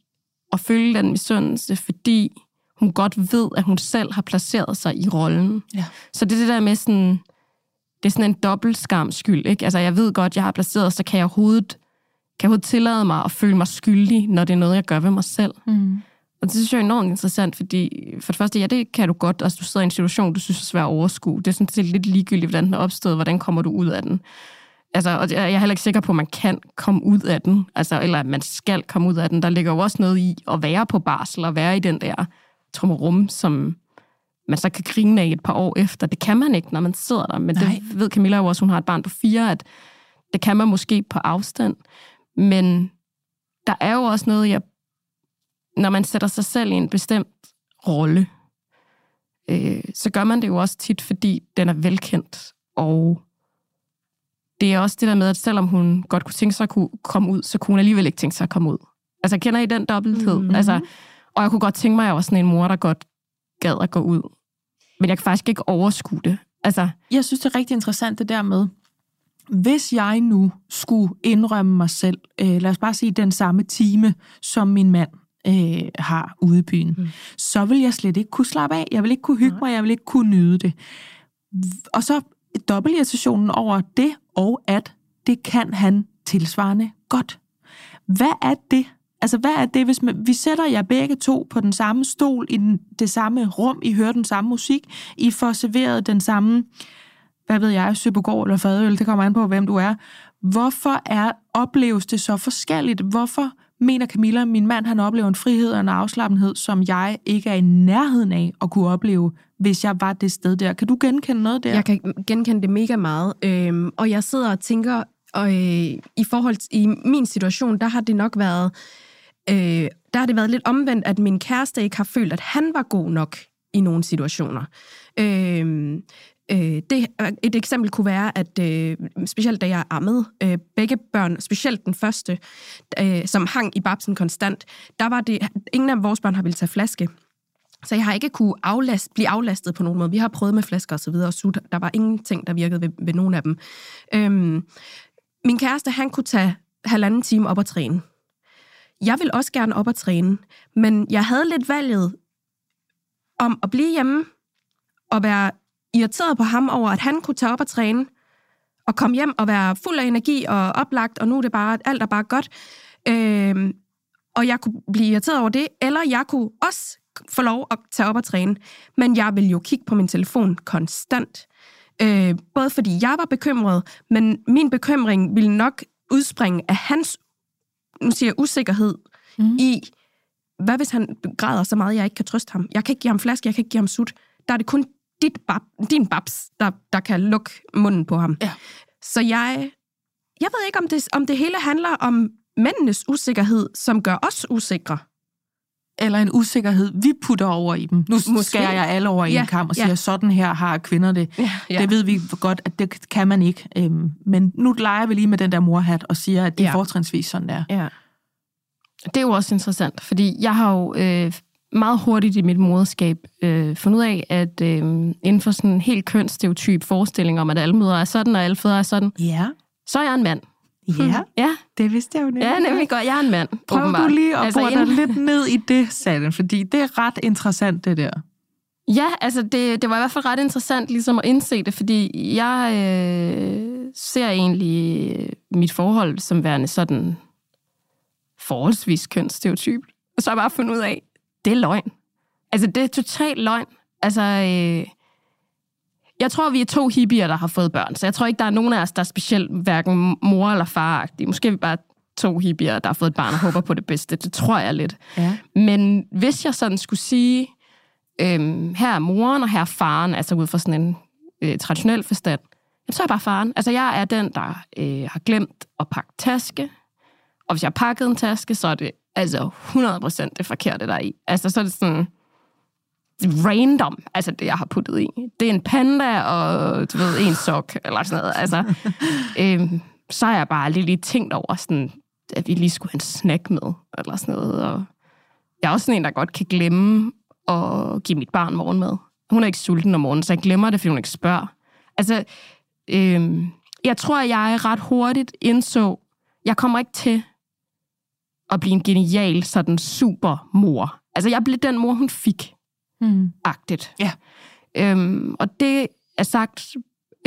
at følge den misundelse, fordi hun godt ved, at hun selv har placeret sig i rollen. Ja. Så det er det der med sådan, det er sådan en dobbelt skam skyld, ikke? Altså, jeg ved godt, jeg har placeret, så kan jeg overhovedet, kan overhovedet tillade mig at føle mig skyldig, når det er noget, jeg gør ved mig selv. Mm. Og det synes jeg er enormt interessant, fordi for det første, ja, det kan du godt. Altså, du sidder i en situation, du synes er svær at overskue. Det er sådan set lidt ligegyldigt, hvordan den er opstået, hvordan kommer du ud af den. Altså, og jeg er heller ikke sikker på, at man kan komme ud af den, altså, eller at man skal komme ud af den. Der ligger jo også noget i at være på barsel og være i den der trummerum, som man så kan grine af et par år efter. Det kan man ikke, når man sidder der. Men Nej. det ved Camilla jo også, hun har et barn på fire, at det kan man måske på afstand. Men der er jo også noget, jeg, når man sætter sig selv i en bestemt rolle, øh, så gør man det jo også tit, fordi den er velkendt. Og det er også det der med, at selvom hun godt kunne tænke sig at kunne komme ud, så kunne hun alligevel ikke tænke sig at komme ud. Altså, kender I den dobbelthed? Mm-hmm. Altså, og jeg kunne godt tænke mig, at jeg var sådan en mor, der godt gad at gå ud. Men jeg kan faktisk ikke overskue det. Altså, Jeg synes, det er rigtig interessant det der med, hvis jeg nu skulle indrømme mig selv, øh, lad os bare sige den samme time, som min mand øh, har ude i byen, mm. så vil jeg slet ikke kunne slappe af. Jeg vil ikke kunne hygge mig, jeg vil ikke kunne nyde det. Og så dobbeltirritationen over det, og at det kan han tilsvarende godt. Hvad er det? Altså, hvad er det, hvis man, vi sætter jer begge to på den samme stol, i den, det samme rum, I hører den samme musik, I får serveret den samme, hvad ved jeg, søbogård eller fadøl, det kommer an på, hvem du er. Hvorfor er, opleves det så forskelligt? Hvorfor mener Camilla, min mand, han oplever en frihed og en afslappenhed, som jeg ikke er i nærheden af at kunne opleve, hvis jeg var det sted der. Kan du genkende noget der? Jeg kan genkende det mega meget, øhm, og jeg sidder og tænker, og øh, i forhold til i min situation, der har det nok været, øh, der har det været lidt omvendt, at min kæreste ikke har følt, at han var god nok i nogle situationer. Øh, øh, det, øh, et eksempel kunne være, at øh, specielt da jeg ammede, øh, begge børn, specielt den første, øh, som hang i babsen konstant, der var det, ingen af vores børn har ville tage flaske. Så jeg har ikke kunne aflast, blive aflastet på nogen måde. Vi har prøvet med flasker og så videre, og sut. Der var ingenting, der virkede ved, ved nogen af dem. Øhm, min kæreste, han kunne tage halvanden time op at træne. Jeg vil også gerne op at træne, men jeg havde lidt valget om at blive hjemme og være irriteret på ham over, at han kunne tage op og træne og komme hjem og være fuld af energi og oplagt, og nu er det bare, alt er bare godt. Øhm, og jeg kunne blive irriteret over det, eller jeg kunne også få lov at tage op og træne. Men jeg vil jo kigge på min telefon konstant. Øh, både fordi jeg var bekymret, men min bekymring ville nok udspringe af hans, nu siger jeg, usikkerhed mm. i, hvad hvis han græder så meget, jeg ikke kan trøste ham? Jeg kan ikke give ham flaske, jeg kan ikke give ham sut. Der er det kun dit bab, din babs, der, der kan lukke munden på ham. Ja. Så jeg, jeg ved ikke, om det, om det hele handler om mændenes usikkerhed, som gør os usikre. Eller en usikkerhed, vi putter over i dem. Nu Måske. skærer jeg alle over i Ja, en kamp og ja. siger, sådan her har kvinder det. Ja, ja. Det ved vi godt, at det kan man ikke. Øhm, men nu leger vi lige med den der morhat og siger, at det er Ja. fortrinsvis sådan der. Ja. det er jo også interessant, fordi jeg har jo øh, meget hurtigt i mit moderskab øh, fundet ud af, at øh, inden for sådan en helt kønsstereotyp forestilling om, at alle mødre er sådan, og alle fædre er sådan, Ja, så er jeg en mand. ja, Ja, det vidste jeg jo nemlig. ja nemlig godt. Jeg er en mand, Prøv åbenbart. du lige at altså, bore dig lidt ned i det, Salen, fordi det er ret interessant, det der. Ja, altså det, det var i hvert fald ret interessant ligesom at indse det, fordi jeg øh, ser egentlig øh, mit forhold som værende sådan forholdsvis kønsstereotyp. Og så har jeg bare fundet ud af, det er løgn. Altså det er totalt løgn. Altså, øh, jeg tror, vi er to hippier, der har fået børn, så jeg tror ikke, der er nogen af os, der er specielt hverken mor eller far -agtige. Måske er vi bare to hippier, der har fået et barn og håber på det bedste. Det tror jeg lidt. Ja. Men hvis jeg sådan skulle sige, øhm, her er moren, og her er faren, altså ud fra sådan en øh, traditionel forstand, jamen, så er jeg bare faren. Altså, jeg er den, der øh, har glemt at pakke taske, og hvis jeg har pakket en taske, så er det altså 100% det forkerte, der er i. Altså, så er det sådan random, altså det, jeg har puttet i. Det er en panda og, du ved, en sok, eller sådan noget. Altså, øhm, så har jeg bare lige, lige tænkt over, sådan, at vi lige skulle have en snack med, eller sådan noget. Og jeg er også sådan en, der godt kan glemme at give mit barn morgenmad. Hun er ikke sulten om morgenen, så jeg glemmer det, fordi hun ikke spørger. Altså, øhm, jeg tror, at jeg ret hurtigt indså, jeg kommer ikke til at blive en genial, sådan super mor. Altså, jeg blev den mor, hun fik Hmm. agtigt. Ja. Øhm, og det er sagt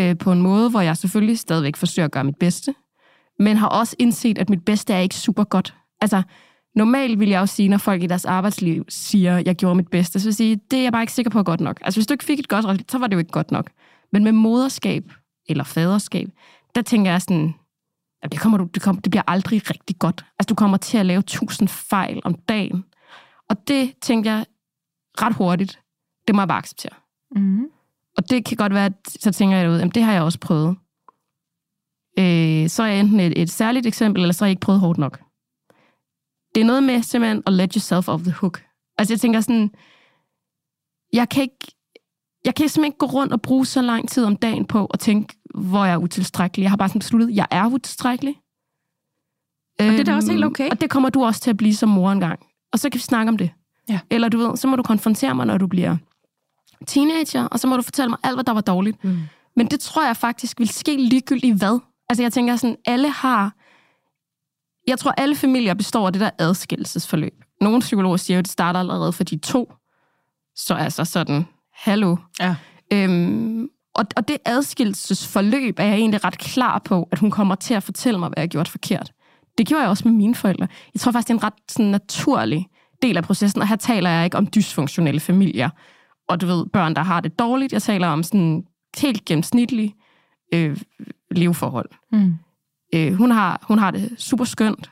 øh, på en måde, hvor jeg selvfølgelig stadigvæk forsøger at gøre mit bedste, men har også indset, at mit bedste er ikke super godt. Altså, normalt vil jeg også sige, når folk i deres arbejdsliv siger, at jeg gjorde mit bedste, så vil jeg sige, det er jeg bare ikke sikker på er godt nok. Altså, hvis du ikke fik et godt resultat, så var det jo ikke godt nok. Men med moderskab eller faderskab, der tænker jeg sådan, det, kommer du, det, kommer, det bliver aldrig rigtig godt. Altså, du kommer til at lave tusind fejl om dagen. Og det tænker jeg ret hurtigt, det må jeg bare acceptere. Mm. Og det kan godt være, at så tænker jeg ud, at det har jeg også prøvet. Øh, så er jeg enten et, et særligt eksempel, eller så har jeg ikke prøvet hårdt nok. Det er noget med simpelthen at let yourself off the hook. Altså jeg tænker sådan, jeg kan ikke, jeg kan simpelthen ikke gå rundt og bruge så lang tid om dagen på at tænke, hvor jeg er utilstrækkelig. Jeg har bare sådan besluttet, at jeg er utilstrækkelig. Og det er da også helt okay. Øhm, Og det kommer du også til at blive som mor engang. Og så kan vi snakke om det. Ja. Eller du ved, så må du konfrontere mig, når du bliver teenager, og så må du fortælle mig alt, hvad der var dårligt. Mm. Men det tror jeg faktisk vil ske ligegyldigt hvad. Altså jeg tænker sådan, alle har... Jeg tror, alle familier består af det der adskillelsesforløb. Nogle psykologer siger jo, at det starter allerede for de to. Så altså sådan, hallo. Ja. Øhm, og, og det adskillelsesforløb er jeg egentlig ret klar på, at hun kommer til at fortælle mig, hvad jeg har gjort forkert. Det gjorde jeg også med mine forældre. Jeg tror faktisk, det er en ret sådan, naturlig del af processen, og her taler jeg ikke om dysfunktionelle familier, og du ved, børn, der har det dårligt. Jeg taler om sådan helt gennemsnitlige øh, leveforhold. Mm. Øh, hun, har, hun har det super skønt.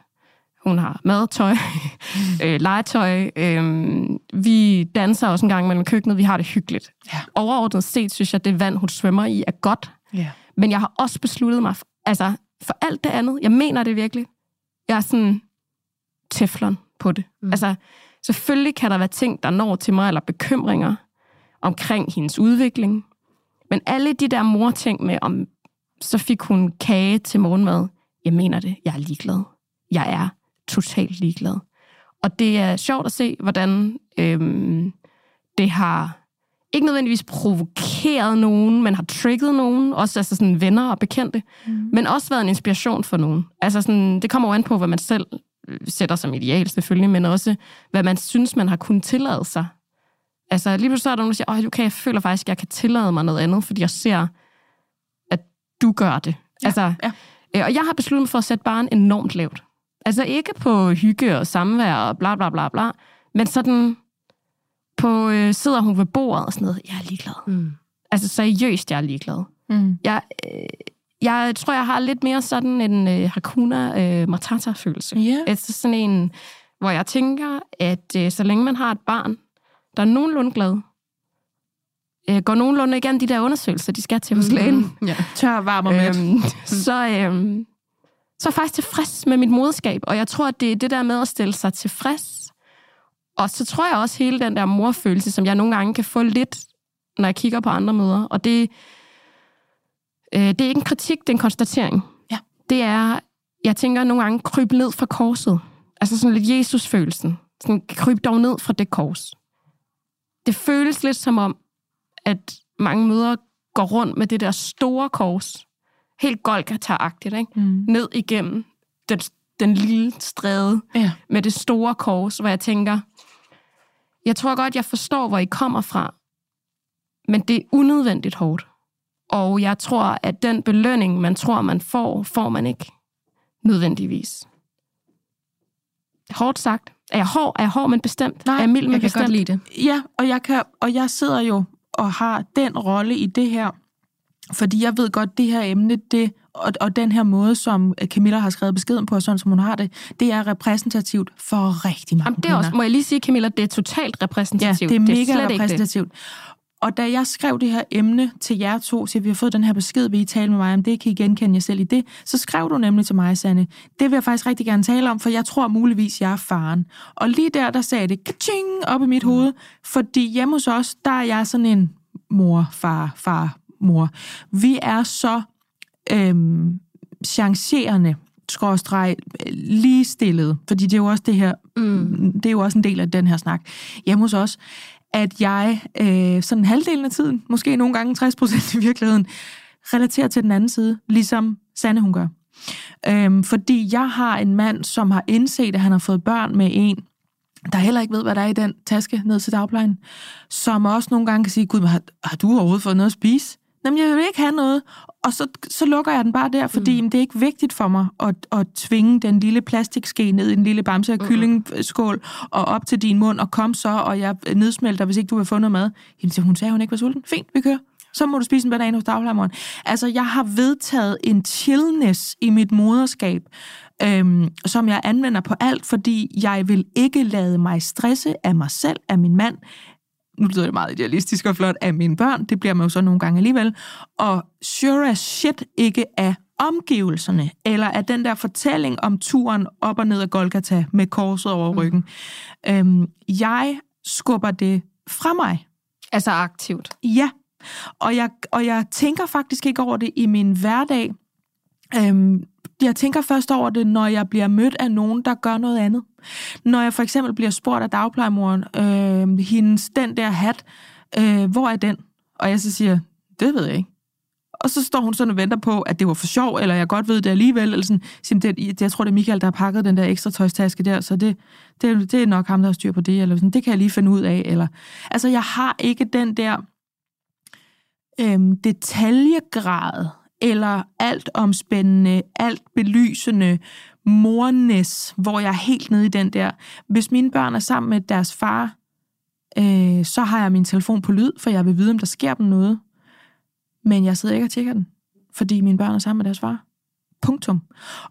Hun har madtøj, øh, legetøj. Øh, vi danser også en gang mellem køkkenet. Vi har det hyggeligt. Ja. Overordnet set synes jeg, det vand, hun svømmer i, er godt. Ja. Men jeg har også besluttet mig, for, altså for alt det andet, jeg mener det virkelig. Jeg er sådan teflon på det. Mm. Altså, selvfølgelig kan der være ting, der når til mig, eller bekymringer omkring hendes udvikling. Men alle de der morting med, om så fik hun kage til morgenmad, jeg mener det, jeg er ligeglad. Jeg er totalt ligeglad. Og det er sjovt at se, hvordan øhm, det har ikke nødvendigvis provokeret nogen, men har trigget nogen, også altså sådan venner og bekendte, mm. men også været en inspiration for nogen. Altså sådan, det kommer jo an på, hvad man selv øh, sætter som ideal selvfølgelig, men også hvad man synes, man har kunnet tillade sig. Altså lige pludselig så er der nogen, der siger, Åh, okay, jeg føler faktisk, at jeg kan tillade mig noget andet, fordi jeg ser, at du gør det. Ja, altså, ja. øh, og jeg har besluttet mig for at sætte barn enormt lavt. Altså ikke på hygge og samvær og bla bla bla bla, men sådan på, øh, sidder hun ved bordet og sådan noget, jeg er ligeglad. Mm. Altså seriøst, jeg er ligeglad. Mm. Jeg, øh, jeg tror, jeg har lidt mere sådan en øh, Hakuna øh, Matata-følelse. Ja. Altså sådan en, hvor jeg tænker, at øh, så længe man har et barn, der er nogenlunde glad, øh, går nogenlunde igen de der undersøgelser, de skal til hos lægen, Ja. Tør, varm og mæt. øhm, så, øhm, så er jeg faktisk tilfreds med mit moderskab. Og jeg tror, at det er det der med at stille sig tilfreds. Og så tror jeg også hele den der morfølelse, som jeg nogle gange kan få lidt, når jeg kigger på andre møder. Og det, øh, det er ikke en kritik, det er en konstatering. Ja. Det er, jeg tænker nogle gange, kryb ned fra korset. Altså sådan lidt Jesus-følelsen. Sådan, kryb dog ned fra det kors. Det føles lidt som om, at mange møder går rundt med det der store kors. Helt Golgata-agtigt, ikke? Mm. Ned igennem den, den lille stræde Ja. med det store kors, hvor jeg tænker, jeg tror godt, jeg forstår, hvor I kommer fra, men det er unødvendigt hårdt. Og jeg tror, at den belønning, man tror, man får, får man ikke nødvendigvis. Hårdt sagt. Er jeg hård? Er jeg hård, men bestemt? Nej, er jeg mild, men Jeg kan bestemt? godt lide det. Ja, og jeg, kan, og jeg sidder jo og har den rolle i det her, fordi jeg ved godt, det her emne, det, og, og den her måde, som Camilla har skrevet beskeden på, og sådan som hun har det, det er repræsentativt for rigtig mange Jamen, det er også, må jeg lige sige, Camilla, det er totalt Ja, repræsentativt. det er mega det. repræsentativt. Og da jeg skrev det her emne til jer to, så vi har fået den her besked, vil I tale med mig om det, kan I genkende jer selv i det, så skrev du nemlig til mig, Sanne, det vil jeg faktisk rigtig gerne tale om, for jeg tror muligvis, jeg er faren. Og lige der, der sagde det kaching op i mit hoved, fordi hjemme hos os, der er jeg sådan en mor, far, far, mor. Vi er så øhm, chancerende, skråstreg, ligestillet, fordi det er jo også det her, mm. det er jo også en del af den her snak. Hjemme hos os, at jeg øh, sådan halvdelen af tiden, måske nogle gange 60 procent i virkeligheden, relaterer til den anden side, ligesom Sanne hun gør. Øhm, fordi jeg har en mand, som har indset, at han har fået børn med en, der heller ikke ved, hvad der er i den taske ned til dagplejen, som også nogle gange kan sige, gud, har, har du overhovedet fået noget at spise? Jamen, jeg vil ikke have noget. Og så, så lukker jeg den bare der, fordi mm. det er ikke vigtigt for mig at, at tvinge den lille plastikske ned i den lille bamse af kyllingskål og op til din mund, og kom så, og jeg nedsmelter, hvis ikke du vil få noget mad. Jamen, så hun sagde, hun ikke var sulten. Fint, vi kører. Så må du spise en banan hos dagplejeren. Altså, jeg har vedtaget en chillness i mit moderskab, øhm, som jeg anvender på alt, fordi jeg vil ikke lade mig stresse af mig selv, af min mand, nu lyder det meget idealistisk og flot, af mine børn, det bliver man jo så nogle gange alligevel, og sure as shit ikke af omgivelserne, eller af den der fortælling om turen op og ned af Golgata med korset over ryggen. Mm. Øhm, jeg skubber det fra mig. Altså aktivt. Ja, og jeg, og jeg tænker faktisk ikke over det i min hverdag. Øhm, jeg tænker først over det, når jeg bliver mødt af nogen, der gør noget andet. Når jeg for eksempel bliver spurgt af dagplejemoren, øh, hendes, den der hat, øh, hvor er den? Og jeg så siger, det ved jeg ikke. Og så står hun sådan og venter på, at det var for sjov, eller jeg godt ved det alligevel. Eller sådan, siger, det, det, jeg tror, det er Michael, der har pakket den der ekstra tøjstaske der, så det, det, det er nok ham, der har styr på det. Eller sådan, det kan jeg lige finde ud af. Eller, altså, jeg har ikke den der øhm, detaljegrad, eller alt omspændende, alt belysende mornes, hvor jeg er helt nede i den der. Hvis mine børn er sammen med deres far, øh, så har jeg min telefon på lyd, for jeg vil vide, om der sker dem noget. Men jeg sidder ikke og tjekker den, fordi mine børn er sammen med deres far. Punktum.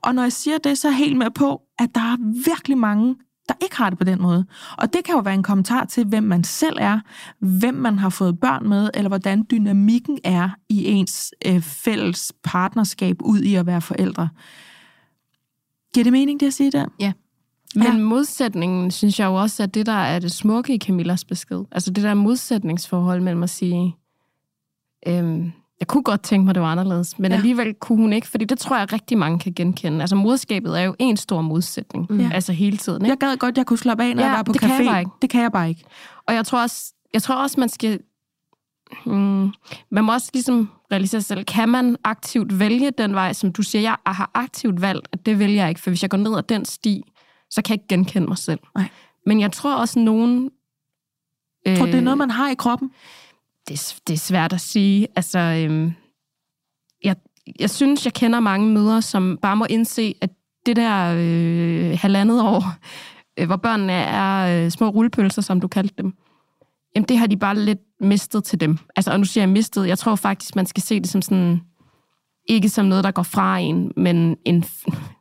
Og når jeg siger det, så er jeg helt med på, at der er virkelig mange, der ikke har det på den måde. Og det kan jo være en kommentar til, hvem man selv er, hvem man har fået børn med, eller hvordan dynamikken er i ens øh, fælles partnerskab ud i at være forældre. Giver det mening, det at sige der? Ja. Men ja. modsætningen, synes jeg jo også, at det, der er det smukke i Camillas besked. Altså det der modsætningsforhold mellem at sige, øhm, jeg kunne godt tænke mig, det var anderledes, men ja. alligevel kunne hun ikke, fordi det tror jeg rigtig mange kan genkende. Altså moderskabet er jo en stor modsætning, mm. altså hele tiden. Ikke? Jeg gad godt, jeg kunne slappe af, når ja, jeg var på det café. Kan jeg ikke. Det kan jeg bare ikke. Og jeg tror også, jeg tror også man skal... Hmm, man må også ligesom realisere sig selv. Kan man aktivt vælge den vej, som du siger, jeg har aktivt valgt, at det vælger jeg ikke, for hvis jeg går ned ad den sti, så kan jeg ikke genkende mig selv. Nej. Men jeg tror også, nogen... Øh, tror det er noget, man har i kroppen? Det, det er svært at sige. Altså, øhm, jeg, jeg synes, jeg kender mange mødre, som bare må indse, at det der øh, halvandet år, øh, hvor børnene er øh, små rullepølser, som du kaldte dem, jamen det har de bare lidt mistet til dem. Altså, og nu siger jeg mistet, jeg tror faktisk, man skal se det som sådan, ikke som noget, der går fra en, men en,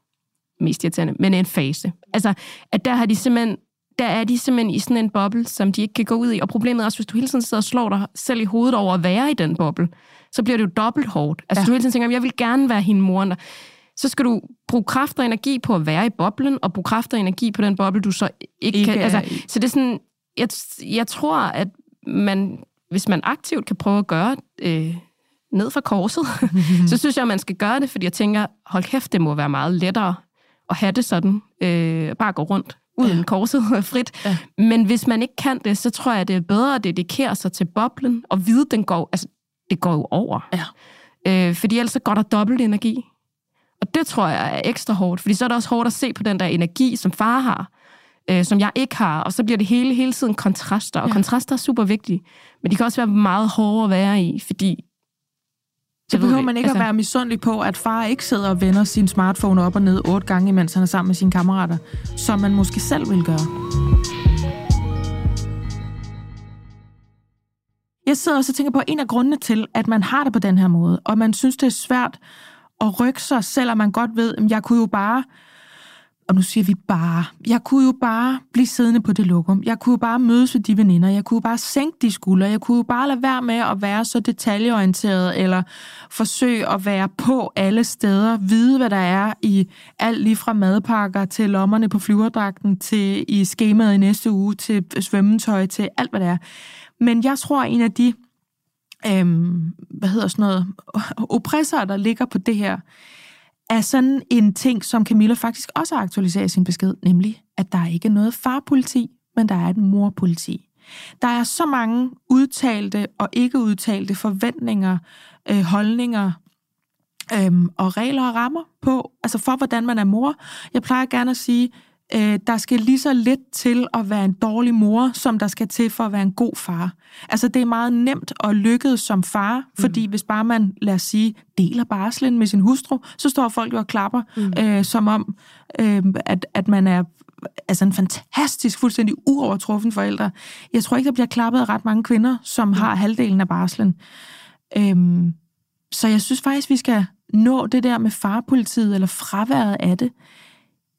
mest irriterende, men en fase. Altså, at der har de simpelthen der er de simpelthen i sådan en boble, som de ikke kan gå ud i. Og problemet er også, hvis du hele tiden sidder og slår dig selv i hovedet over at være i den boble, så bliver det jo dobbelt hårdt. Altså ja. du hele tiden tænker, jeg vil gerne være hende mor. Så skal du bruge kraft og energi på at være i boblen, og bruge kraft og energi på den boble, du så ikke, ikke kan. Altså, så det er sådan, jeg, jeg tror, at man, hvis man aktivt kan prøve at gøre øh, ned fra korset, så synes jeg, at man skal gøre det, fordi jeg tænker, hold kæft, det må være meget lettere at have det sådan, øh, bare gå rundt uden ja. korset frit. Ja. Men hvis man ikke kan det, så tror jeg, det er bedre at dedikere sig til boblen og vide, den går, altså, det går jo over. Ja. Øh, fordi ellers så går der dobbelt energi. Og det tror jeg er ekstra hårdt, fordi så er det også hårdt at se på den der energi, som far har, øh, som jeg ikke har, og så bliver det hele hele tiden kontraster, og ja. kontraster er super vigtige, men de kan også være meget hårde at være i, fordi så behøver man ikke altså... at være misundelig på, at far ikke sidder og vender sin smartphone op og ned otte gange, mens han er sammen med sine kammerater, som man måske selv vil gøre. Jeg sidder også og tænker på, en af grundene til, at man har det på den her måde, og man synes, det er svært at rykke sig, selvom man godt ved, at jeg kunne jo bare og nu siger vi bare, jeg kunne jo bare blive siddende på det lokum. Jeg kunne jo bare mødes med de veninder. Jeg kunne jo bare sænke de skuldre. Jeg kunne jo bare lade være med at være så detaljeorienteret, eller forsøge at være på alle steder. Vide, hvad der er i alt lige fra madpakker til lommerne på flyverdragten, til i skemaet i næste uge, til svømmetøj, til alt, hvad der er. Men jeg tror, en af de øhm, hvad hedder sådan noget, oppressorer, der ligger på det her, er sådan en ting, som Camilla faktisk også har aktualiseret i sin besked, nemlig, at der ikke er noget farpoliti, men der er et morpoliti. Der er så mange udtalte og ikke udtalte forventninger, øh, holdninger øh, og regler og rammer på, altså for hvordan man er mor. Jeg plejer gerne at sige, øh, der skal lige så lidt til at være en dårlig mor, som der skal til for at være en god far. Altså, det er meget nemt at lykkes som far, mm. fordi hvis bare man, lad os sige, deler barslen med sin hustru, så står folk jo og klapper, mm. øh, som om, øh, at, at man er altså en fantastisk, fuldstændig uovertruffen forælder. Jeg tror ikke, der bliver klappet af ret mange kvinder, som mm. har halvdelen af barslen. Øhm, så jeg synes faktisk, vi skal nå det der med farpolitiet, eller fraværet af det.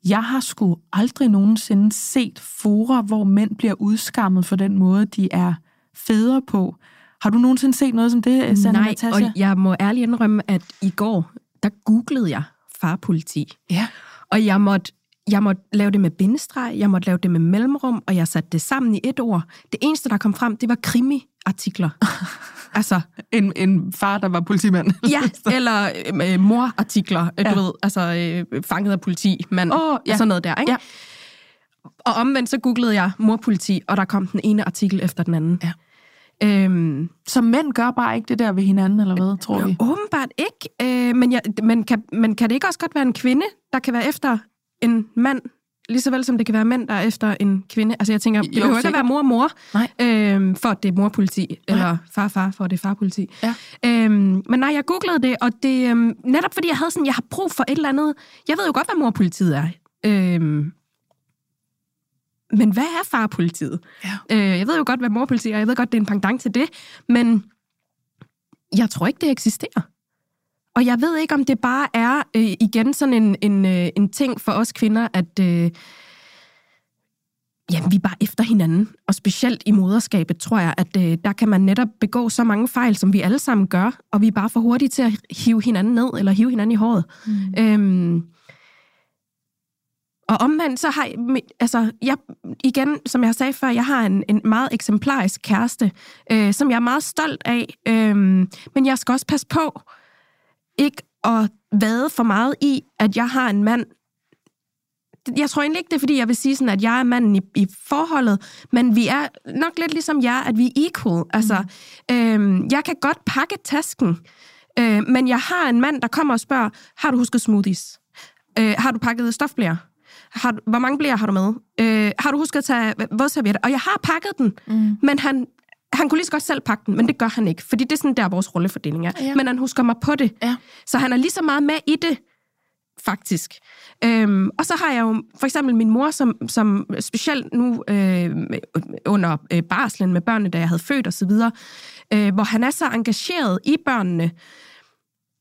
Jeg har sgu aldrig nogensinde set fora, hvor mænd bliver udskammet for den måde, de er fædre på. Har du nogensinde set noget som det, Sanna Nej, Natasha? og jeg må ærligt indrømme, at i går, der googlede jeg farpoliti. Ja. Og jeg måtte, jeg måtte lave det med bindestreg, jeg måtte lave det med mellemrum, og jeg satte det sammen i et ord. Det eneste, der kom frem, det var krimi artikler. altså, En, en far, der var politimand. ja, eller øh, morartikler, øh, Ja. du ved, altså øh, fanget af politi, mand, Åh, ja. sådan noget der, ikke? Ja. Og omvendt så googlede jeg morpoliti, og der kom den ene artikel efter den anden. Ja. Øhm, Så mænd gør bare ikke det der ved hinanden, eller hvad, tror vi? åbenbart ikke, øh, men, jeg, men, kan, men kan det ikke også godt være en kvinde, der kan være efter en mand, lige så vel som det kan være mænd, der er efter en kvinde? Altså jeg tænker, det Jo, behøver ikke at være mor og mor, Nej. øh, for at det er morpoliti, eller far far, for at det er farpoliti. Ja. Øhm, men nej, jeg googlede det, og det øhm, netop fordi jeg havde sådan, jeg har brug for et eller andet. Jeg ved jo godt, hvad morpolitiet er. Øhm, men hvad er farpolitiet? Ja. Øh, jeg ved jo godt, hvad morpolitiet er. Jeg ved godt, det er en pendant til det. Men jeg tror ikke, det eksisterer. Og jeg ved ikke, om det bare er øh, igen sådan en, en, øh, en ting for os kvinder, at øh, jamen, vi er bare efter hinanden. Og specielt i moderskabet, tror jeg, at øh, der kan man netop begå så mange fejl, som vi alle sammen gør, og vi er bare for hurtige til at hive hinanden ned, eller hive hinanden i håret. Mm. Øhm, og omvendt, så har jeg, altså, jeg, igen, som jeg sagde før, jeg har en, en meget eksemplarisk kæreste, øh, som jeg er meget stolt af, øh, men jeg skal også passe på ikke at vade for meget i, at jeg har en mand. Jeg tror egentlig ikke, det er, fordi jeg vil sige sådan, at jeg er manden i, i forholdet, men vi er nok lidt ligesom jer, at vi er equal. Altså, mm. øh, jeg kan godt pakke tasken, øh, men jeg har en mand, der kommer og spørger, har du husket smoothies? Øh, har du pakket stofblære? Har, hvor mange blære har du med? Øh, har du husket at tage vådservietter? Og jeg har pakket den, mm. men han, han kunne lige så godt selv pakke den, men det gør han ikke, fordi det er sådan der, vores rollefordeling er. Ja. Men han husker mig på det. Ja. Så han er lige så meget med i det, faktisk. Øhm, og så har jeg jo for eksempel min mor, som, som specielt nu øh, under øh, barslen med børnene, da jeg havde født osv., øh, hvor han er så engageret i børnene.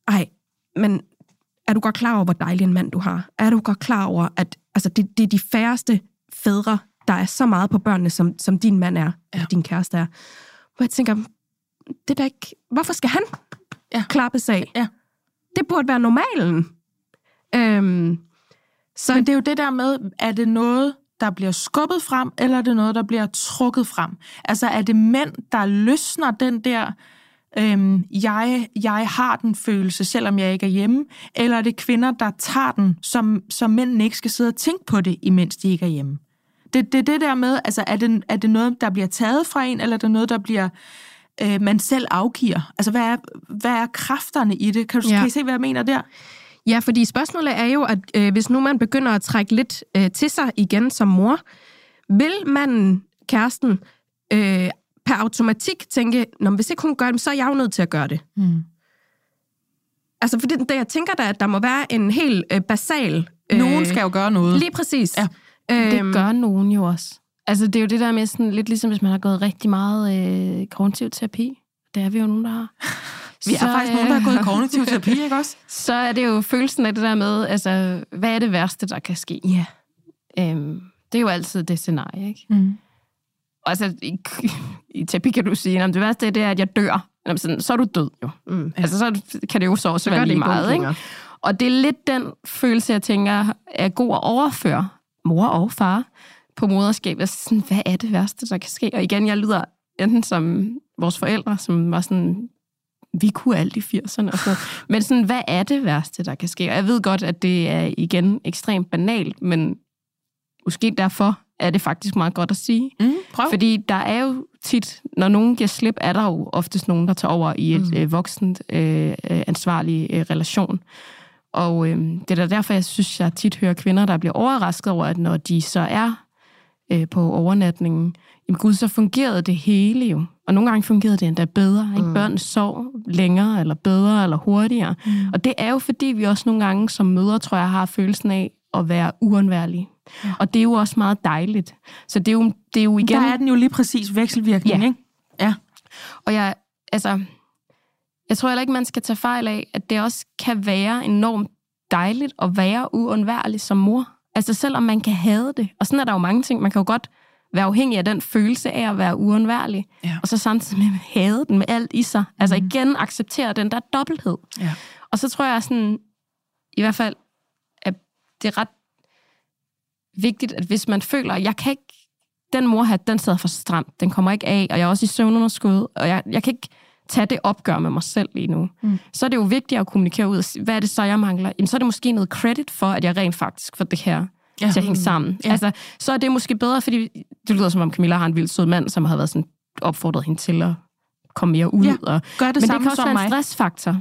Ej, men er du godt klar over, hvor dejlig en mand du har? Er du godt klar over, at altså, det, det er de færreste fædre, der er så meget på børnene, som, som din mand er, ja. eller din kæreste er? Hvor jeg tænker, det er da ikke... Hvorfor skal han Ja. klappes af? Ja. Det burde være normalen. Øhm, så Men det er jo det der med, er det noget, der bliver skubbet frem, eller er det noget, der bliver trukket frem? Altså er det mænd, der løsner den der, øhm, jeg, jeg har den følelse, selvom jeg ikke er hjemme, eller er det kvinder, der tager den, som, som mændene ikke skal sidde og tænke på det, imens de ikke er hjemme? Det, det det der med, altså er det, er det noget, der bliver taget fra en, eller er det noget, der bliver øh, man selv afgiver? Altså hvad er, hvad er kræfterne i det? Kan, du, Ja. kan I se, hvad jeg mener der? Ja, fordi spørgsmålet er jo, at øh, hvis nu man begynder at trække lidt øh, til sig igen som mor, vil manden, kæresten, øh, per automatik tænke, Nå, hvis ikke hun gør det, så er jeg jo nødt til at gøre det. Mm. Altså, fordi det, jeg tænker da, at der må være en helt øh, basal... Øh, Nogen skal jo gøre noget. Lige præcis. Ja. Øhm, Det gør nogen jo også. Altså, det er jo det der med sådan, lidt ligesom, hvis man har gået rigtig meget øh, kognitiv terapi. Det er vi jo nogen, der har. Vi er Så, faktisk nogen, der har øh, gået i kognitiv terapi, ikke også? Så er det jo følelsen af det der med, altså, hvad er det værste, der kan ske? Ja. Øhm, det er jo altid det scenarie, ikke? Mm. Og altså, i, i terapi kan du sige, at det værste det er, at jeg dør. Jamen, sådan, så er du død jo. Mm. Altså, så kan det jo så også gør være lige meget, ikke? Og det er lidt den følelse, jeg tænker, er god at overføre mor og far på moderskab. Altså, sådan, hvad er det værste, der kan ske? Og igen, jeg lyder enten som vores forældre, som var sådan, vi kunne alt i 80'erne og sådan. Men sådan, hvad er det værste, der kan ske? Og jeg ved godt, at det er igen ekstremt banalt, men måske derfor er det faktisk meget godt at sige. Mm, prøv. Fordi der er jo tit, når nogen giver slip, er der jo oftest nogen, der tager over i et mm. øh, voksent, øh, øh, ansvarlig øh, relation. Og øh, det er da derfor, jeg synes, jeg tit hører kvinder, der bliver overrasket over, at når de så er øh, på overnatningen, jamen gud, så fungerede det hele jo. Og nogle gange fungerede det endda bedre. Ikke? Mm. Børnene sov længere, eller bedre, eller hurtigere. Mm. Og det er jo fordi, vi også nogle gange som mødre, tror jeg, har følelsen af at være uundværlige. Ja. Og det er jo også meget dejligt. Så det er jo, det er jo igen... Der er den jo lige præcis vekselvirkning, Ja. ikke? Ja. Og jeg, altså, jeg tror heller ikke, man skal tage fejl af, at det også kan være enormt dejligt at være uundværlig som mor. Altså selvom man kan have det. Og sådan er der jo mange ting. Man kan jo godt være afhængig af den følelse af at være uundværlig. Ja. Og så samtidig med have den med alt i sig. Altså igen acceptere den der dobbelthed. Ja. Og så tror jeg sådan, i hvert fald, at det er ret vigtigt, at hvis man føler, at jeg kan ikke, den morhat, den sidder for stramt. Den kommer ikke af, og jeg er også i søvnunderskud, og jeg, jeg kan ikke tage det opgør med mig selv lige nu. Mm. Så er det jo vigtigt at kommunikere ud, hvad er det så, jeg mangler? Jamen, så er det måske noget credit for, at jeg rent faktisk får det her ja. til at hænge sammen. Ja. Altså, så er det måske bedre, fordi det lyder som om Camilla har en vild sød mand, som har været sådan opfordret hende til at komme mere ud. Ja, og, gør det men samme det kan også være mig. en stressfaktor.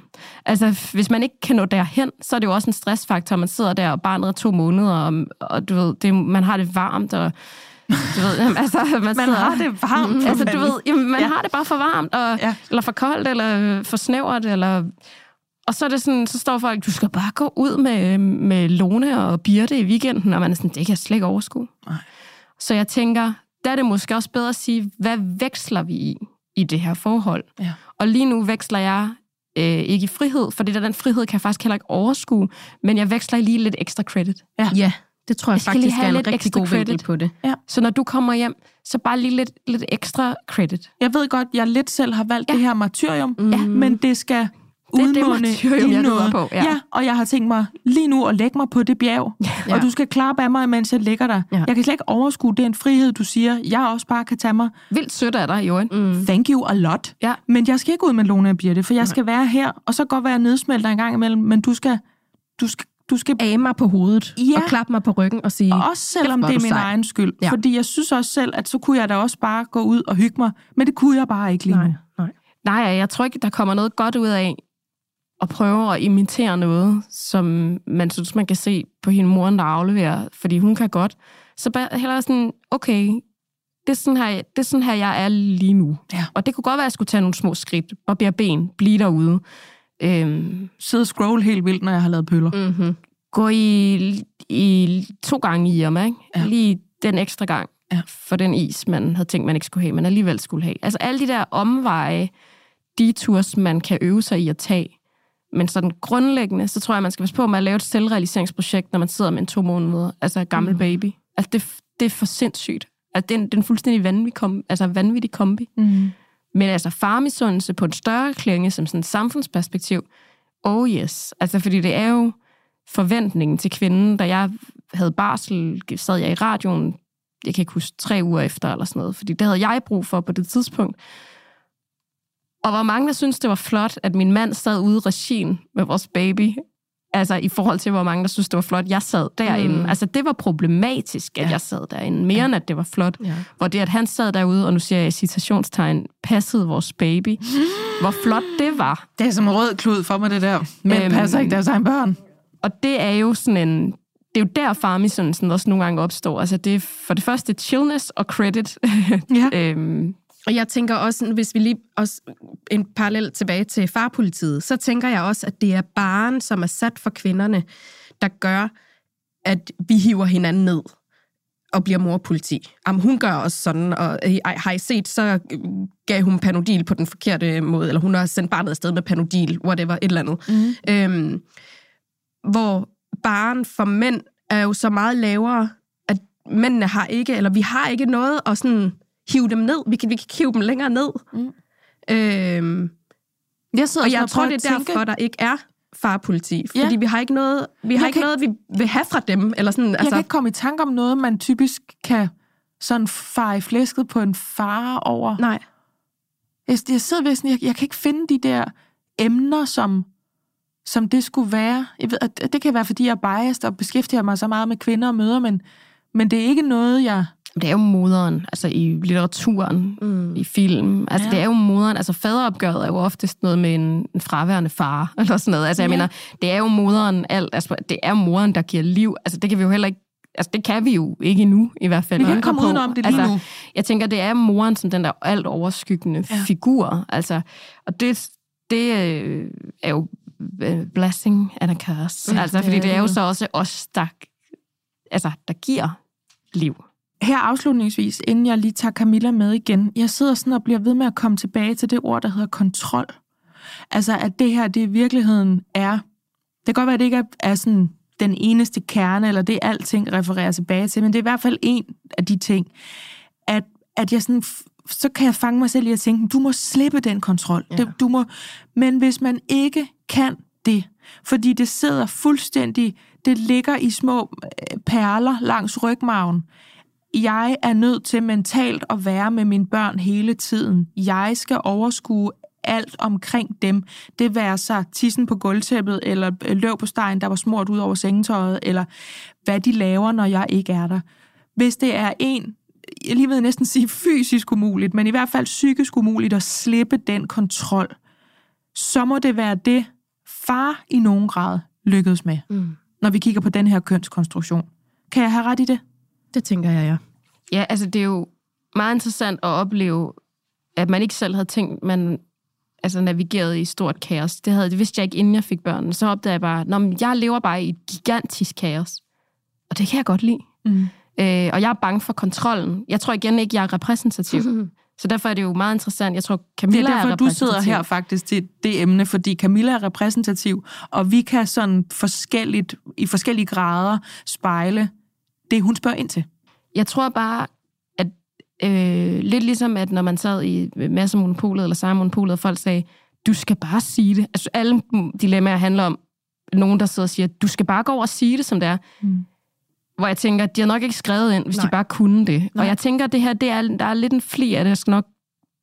Altså, hvis man ikke kan nå derhen, så er det jo også en stressfaktor. Man sidder der, og barnet er to måneder, og, og du ved, det, man har det varmt, og du ved, jamen, altså, man, Man sidder, har det varmt. for Altså, du ved, jamen, man Ja. ja. har det bare for varmt, og, Ja. ja. eller for koldt, eller for snævert, eller... Og så er det sådan, så står folk, du skal bare gå ud med, med Lone og Birte i weekenden, og man er sådan, det kan jeg slet ikke overskue. Nej. Så jeg tænker, der er det måske også bedre at sige, hvad veksler vi i, i det her forhold? Ja. Og lige nu veksler jeg øh, ikke i frihed, for det der, den frihed kan jeg faktisk heller ikke overskue, men jeg veksler i lige lidt ekstra credit. Ja, det tror jeg, Jeg faktisk er en rigtig god vinkel credit. på det. Så når du kommer hjem, så bare lige lidt, lidt ekstra credit. Jeg ved godt, jeg lidt selv har valgt ja. Ja. det her martyrium, Ja. men det skal udmunde i noget. på, ja. ja, og jeg har tænkt mig lige nu at lægge mig på det bjerg, ja. og du skal klappe af mig, mens jeg ligger der. Ja. Ja. Jeg kan slet ikke overskue den frihed, du siger, jeg også bare kan tage mig. Vildt sødt af dig, Johan. Mm. Thank you a lot. Ja. Men jeg skal ikke ud med Lone og Birte, for jeg skal være her, og så godt være, nedsmelter en gang imellem, men du skal, du skal, du skal Af mig på hovedet Ja. og klappe mig på ryggen og sige, også selvom det er min sej. egen skyld. Ja. Fordi jeg synes også selv, at så kunne jeg da også bare gå ud og hygge mig, men det kunne jeg bare ikke lige nej, nu. nej. Nej, jeg tror ikke, der kommer noget godt ud af at prøve at imitere noget, som man synes, man kan se på hende moren, der afleverer, fordi hun kan godt. Så bare hellere sådan, okay, det er sådan her, det er sådan her jeg er lige nu. Ja. Og det kunne godt være, at jeg skulle tage nogle små skridt, barbere ben, blive derude. Øhm, Sidde og scroll helt vildt, når jeg har lavet pøller. Mm-hmm. gå i, i to gange i Irma, ikke? Ja. Lige den ekstra gang Ja. for den is, man havde tænkt, man ikke skulle have, men alligevel skulle have. Altså alle de der omveje, de tours, man kan øve sig i at tage. Men sådan grundlæggende, så tror jeg, man skal passe på med at lave et selvrealiseringsprojekt, når man sidder med en to måneder, altså gammel mm. baby. Altså det, det er for sindssygt. Altså det er en, det er en fuldstændig vanvittig, kom, altså vanvittig kombi. Mm. Men altså farmisundelse på en større klinge, som sådan et samfundsperspektiv, oh yes. Altså fordi det er jo forventningen til kvinden, da jeg havde barsel, sad jeg i radioen, jeg kan ikke huske, tre uger efter eller sådan noget, fordi det havde jeg brug for på det tidspunkt. Og hvor mange, der synes, det var flot, at min mand sad ude i regien med vores baby, altså i forhold til, hvor mange, der synes, det var flot, jeg sad derinde. Mm. Mm. Altså det var problematisk, at Ja. ja. jeg sad derinde, mere end at det var flot. Ja. Hvor det, at han sad derude, og nu siger jeg i citationstegn, passede vores baby. Hvor flot det var. Det er som en rød klud for mig, det der. Men Øhm, passer ikke deres egen børn. Og det er jo sådan en... Det er jo der farmisundelsen også nogle gange opstår. Altså det er for det første chillness og credit. Ja. øhm, Og jeg tænker også, hvis vi lige også en parallel tilbage til farpolitiet, så tænker jeg også, at det er barn, som er sat for kvinderne, der gør, at vi hiver hinanden ned og bliver morpoliti. Jamen, hun gør også sådan, og øh, ej, har I set, så øh, gav hun panodil på den forkerte måde, eller hun har sendt barnet afsted med panodil, whatever, et eller andet. Mm. Øhm, hvor barn for mænd er jo så meget lavere, at mændene har ikke, eller vi har ikke noget at sådan hive dem ned. Vi kan, vi kan hive dem længere ned. Mm. Øhm, Jeg og jeg tror, det er tænke- derfor, der ikke er farpoliti. Ja. Fordi vi har ikke noget, vi har Jeg ikke noget, vi vil have fra dem. Eller sådan, Jeg altså, kan ikke komme i tanke om noget, man typisk kan sådan fare i flæsket på en far over. Nej. Jeg, jeg sidder ved sådan, jeg, jeg kan ikke finde de der emner, som, som det skulle være. Jeg ved, at det kan være, fordi jeg er biased og beskæftiger mig så meget med kvinder og møder, men, men det er ikke noget, jeg... det er jo moderen, altså i litteraturen, Mm. i film. Altså Ja. det er jo moderen. Altså faderopgøret er jo oftest noget med en, en fraværende far, eller sådan noget. Altså jeg Ja. mener, det er jo moderen alt. Altså det er moren, der giver liv. Altså det kan vi jo heller ikke Altså, det kan vi jo ikke endnu, i hvert fald. Vi kan ikke komme udenom det lige altså, nu. Jeg tænker, det er moren som den der alt overskyggende Ja. figur. Altså, og det, det øh, er jo øh, blessing and a curse. Altså, fordi det er jo. så også os, der, altså, der giver liv. Her afslutningsvis, inden jeg lige tager Camilla med igen, jeg sidder sådan og bliver ved med at komme tilbage til det ord, der hedder kontrol. Altså, at det her, det i virkeligheden er... Det kan godt være, at det ikke er, er sådan den eneste kerne, eller det alting refererer tilbage til, men det er i hvert fald en af de ting, at, at jeg sådan, så kan jeg fange mig selv i at tænke, du må slippe den kontrol. Ja. Det, du må, men hvis man ikke kan det, fordi det sidder fuldstændig, det ligger i små øh, perler langs rygmagen, jeg er nødt til mentalt at være med mine børn hele tiden. Jeg skal overskue alt omkring dem. Det være sig tissen på gulvtæppet, eller løv på stegen, der var smurt ud over sengetøjet, eller hvad de laver, når jeg ikke er der. Hvis det er en, jeg lige ved næsten sige fysisk umuligt, men i hvert fald psykisk umuligt at slippe den kontrol, så må det være det, far i nogen grad lykkedes med, mm. når vi kigger på den her kønskonstruktion. Kan jeg have ret i det? Det tænker jeg, ja. Ja, altså det er jo meget interessant at opleve, at man ikke selv havde tænkt, man altså navigeret i stort kaos. Det, havde, det vidste jeg ikke, inden jeg fik børn. Så opdagede jeg bare, at jeg lever bare i et gigantisk kaos. Og det kan jeg godt lide. Mm. Øh, og jeg er bange for kontrollen. Jeg tror igen ikke, jeg er repræsentativ. Mm. Så derfor er det jo meget interessant. Jeg tror, Camilla det er derfor, er du sidder her faktisk til det emne, fordi Camilla er repræsentativ, og vi kan sådan forskelligt, i forskellige grader spejle det, hun spørger ind til. Jeg tror bare, at øh, lidt ligesom, at når man sad i masser monopolet eller samme monopolet, og folk sagde, du skal bare sige det. Altså alle dilemmaer handler om nogen, der sidder og siger, du skal bare gå over og sige det, som det er. Mm. Hvor jeg tænker, de har nok ikke skrevet ind, hvis Nej. de bare kunne det. Nej. Og jeg tænker, det her, det er, der er lidt en fli af det. Jeg skal nok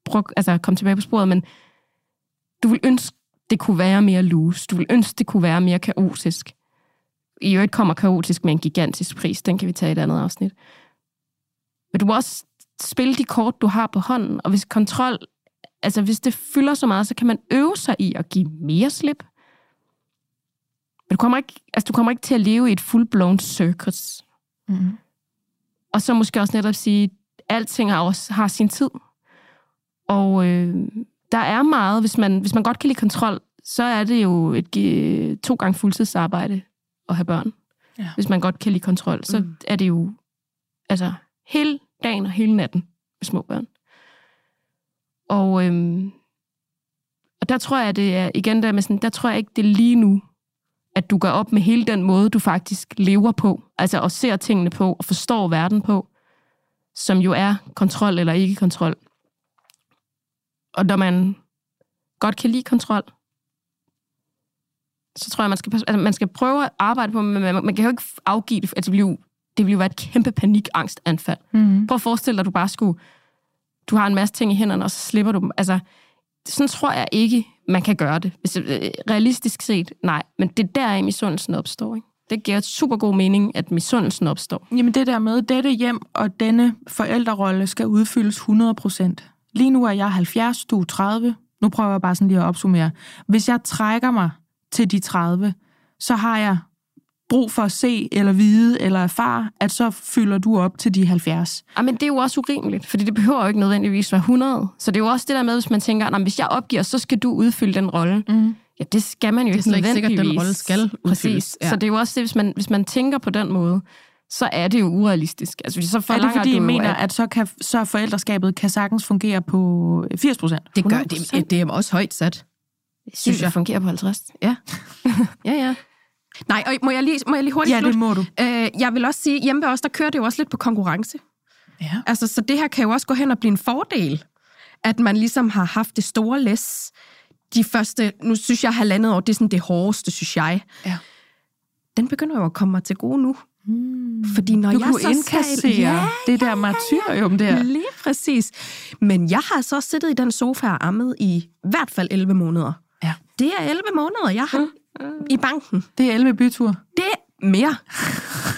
prøve, altså, komme tilbage på sporet, men du vil ønske, det kunne være mere loose. Du vil ønske, det kunne være mere kaotisk. I øvrigt kommer kaotisk med en gigantisk pris. Den kan vi tage i et andet afsnit. Men du må også spille de kort, du har på hånden. Og hvis kontrol, altså hvis det fylder så meget, så kan man øve sig i at give mere slip. Men du kommer ikke, altså du kommer ikke til at leve i et full-blown circus. Mm. Og så måske også netop sige, at alting har, også, har sin tid. Og øh, der er meget, hvis man, hvis man godt kan lide kontrol, så er det jo et to gange fuldtidsarbejde at have børn. Ja. Hvis man godt kan lide kontrol, så mm. er det jo altså hele dagen og hele natten med små børn. Og, øhm, og der tror jeg, det er, igen der med sådan, der tror jeg ikke, det er lige nu, at du gør op med hele den måde, du faktisk lever på, altså og ser tingene på, og forstår verden på, som jo er kontrol eller ikke kontrol. Og når man godt kan lide kontrol, så tror jeg, man skal, altså, man skal prøve at arbejde på, men man, man kan jo ikke afgive det, altså det bliver det være et kæmpe panikangstanfald. Mm. Prøv at forestille dig, at du bare skulle, du har en masse ting i hænderne, og så slipper du dem. Altså, sådan tror jeg ikke, man kan gøre det. Hvis, øh, realistisk set, nej. Men det er der, misundelsen opstår. Ikke? Det giver super god mening, at misundelsen opstår. Jamen det der med, dette hjem og denne forældrerolle skal udfyldes 100%. Lige nu er jeg 70, du er 30. Nu prøver jeg bare sådan lige at opsummere. Hvis jeg trækker mig til de 30, så har jeg brug for at se, eller vide, eller erfare, at så fylder du op til de 70. Ja, men det er jo også urimeligt, fordi det behøver jo ikke nødvendigvis være 100. Så det er jo også det der med, hvis man tænker, at hvis jeg opgiver, så skal du udfylde den rolle. Mm. Ja, det skal man jo ikke nødvendigvis. Det er sikkert, den rolle skal udfyldes. Præcis. Ja. Så det er jo også det, hvis man, hvis man tænker på den måde, så er det jo urealistisk. Altså, så er det fordi, I mener, at, at så, kan, så forældreskabet kan sagtens fungere på 80 procent? Det gør det. Det er også højt sat. Synes jeg fungerer på 50. Ja. ja, ja. Nej, og må jeg lige, må jeg lige hurtigt Ja, det må du. Øh, jeg vil også sige, hjemme ved os, der kører det jo også lidt på konkurrence. Ja. Altså, så det her kan jo også gå hen og blive en fordel, at man ligesom har haft det store læs de første, nu synes jeg, halvandet år, det er sådan det hårdeste, synes jeg. Ja. Den begynder jo at komme mig til gode nu. Hmm. Fordi når du jeg kunne så indkassere skal, ja, det der martyrium der. Lige præcis. Men jeg har så siddet i den sofa og ammet i hvert fald 11 måneder. Det er 11 måneder, jeg har i banken. Det er 11 byture. Det er mere.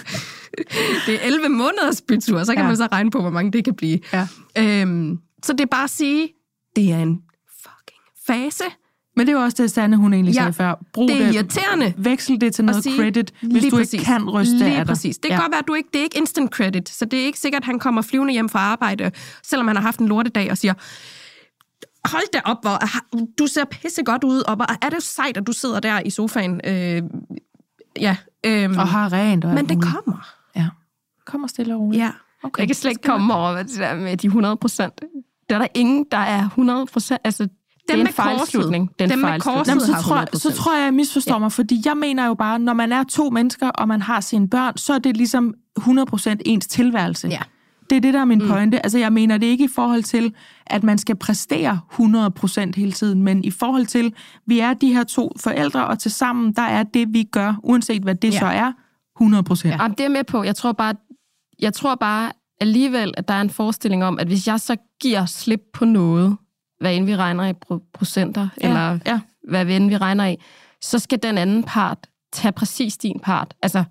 det er 11 måneders bytur, så kan ja. man så regne på, hvor mange det kan blive. Ja. Øhm, så det er bare at sige, det er en fucking fase. Men det er jo også det, Sanne, hun egentlig ja, sagde før. Brug det er det, irriterende. Veksel det til noget sige, credit, hvis du præcis, ikke kan ryste lige af dig. præcis. Det kan ja. godt være, at du ikke, det er ikke instant credit, så det er ikke sikkert, at han kommer flyvende hjem fra arbejde, selvom han har haft en lortedag og siger, hold da op, hvor, du ser pisse godt ud, og hvor er det sejt, at du sidder der i sofaen. Øh, ja, øh, og har rent. Og men det kommer. Ja, kommer stille og roligt. Ja. Okay. Jeg kan slet ikke komme over det der med de 100 procent. Der er der ingen, der er 100 procent. Altså, det er en fejlslutning. Den Dem med korset Jamen, så, tror, jeg, så tror jeg, jeg misforstår ja. mig, fordi jeg mener jo bare, når man er to mennesker, og man har sine børn, så er det ligesom 100% ens tilværelse. Ja. Det er det, der er min mm. pointe. Altså, jeg mener det ikke i forhold til, at man skal præstere 100% hele tiden, men i forhold til, vi er de her to forældre, og til sammen, der er det, vi gør, uanset hvad det ja. så er, 100%. Ja. Jamen, det er med på. Jeg tror bare, jeg tror bare alligevel, at der er en forestilling om, at hvis jeg så giver slip på noget, hvad end vi regner i pro- procenter, Ja, eller ja. hvad end vi regner i, så skal den anden part tage præcis din part. Altså,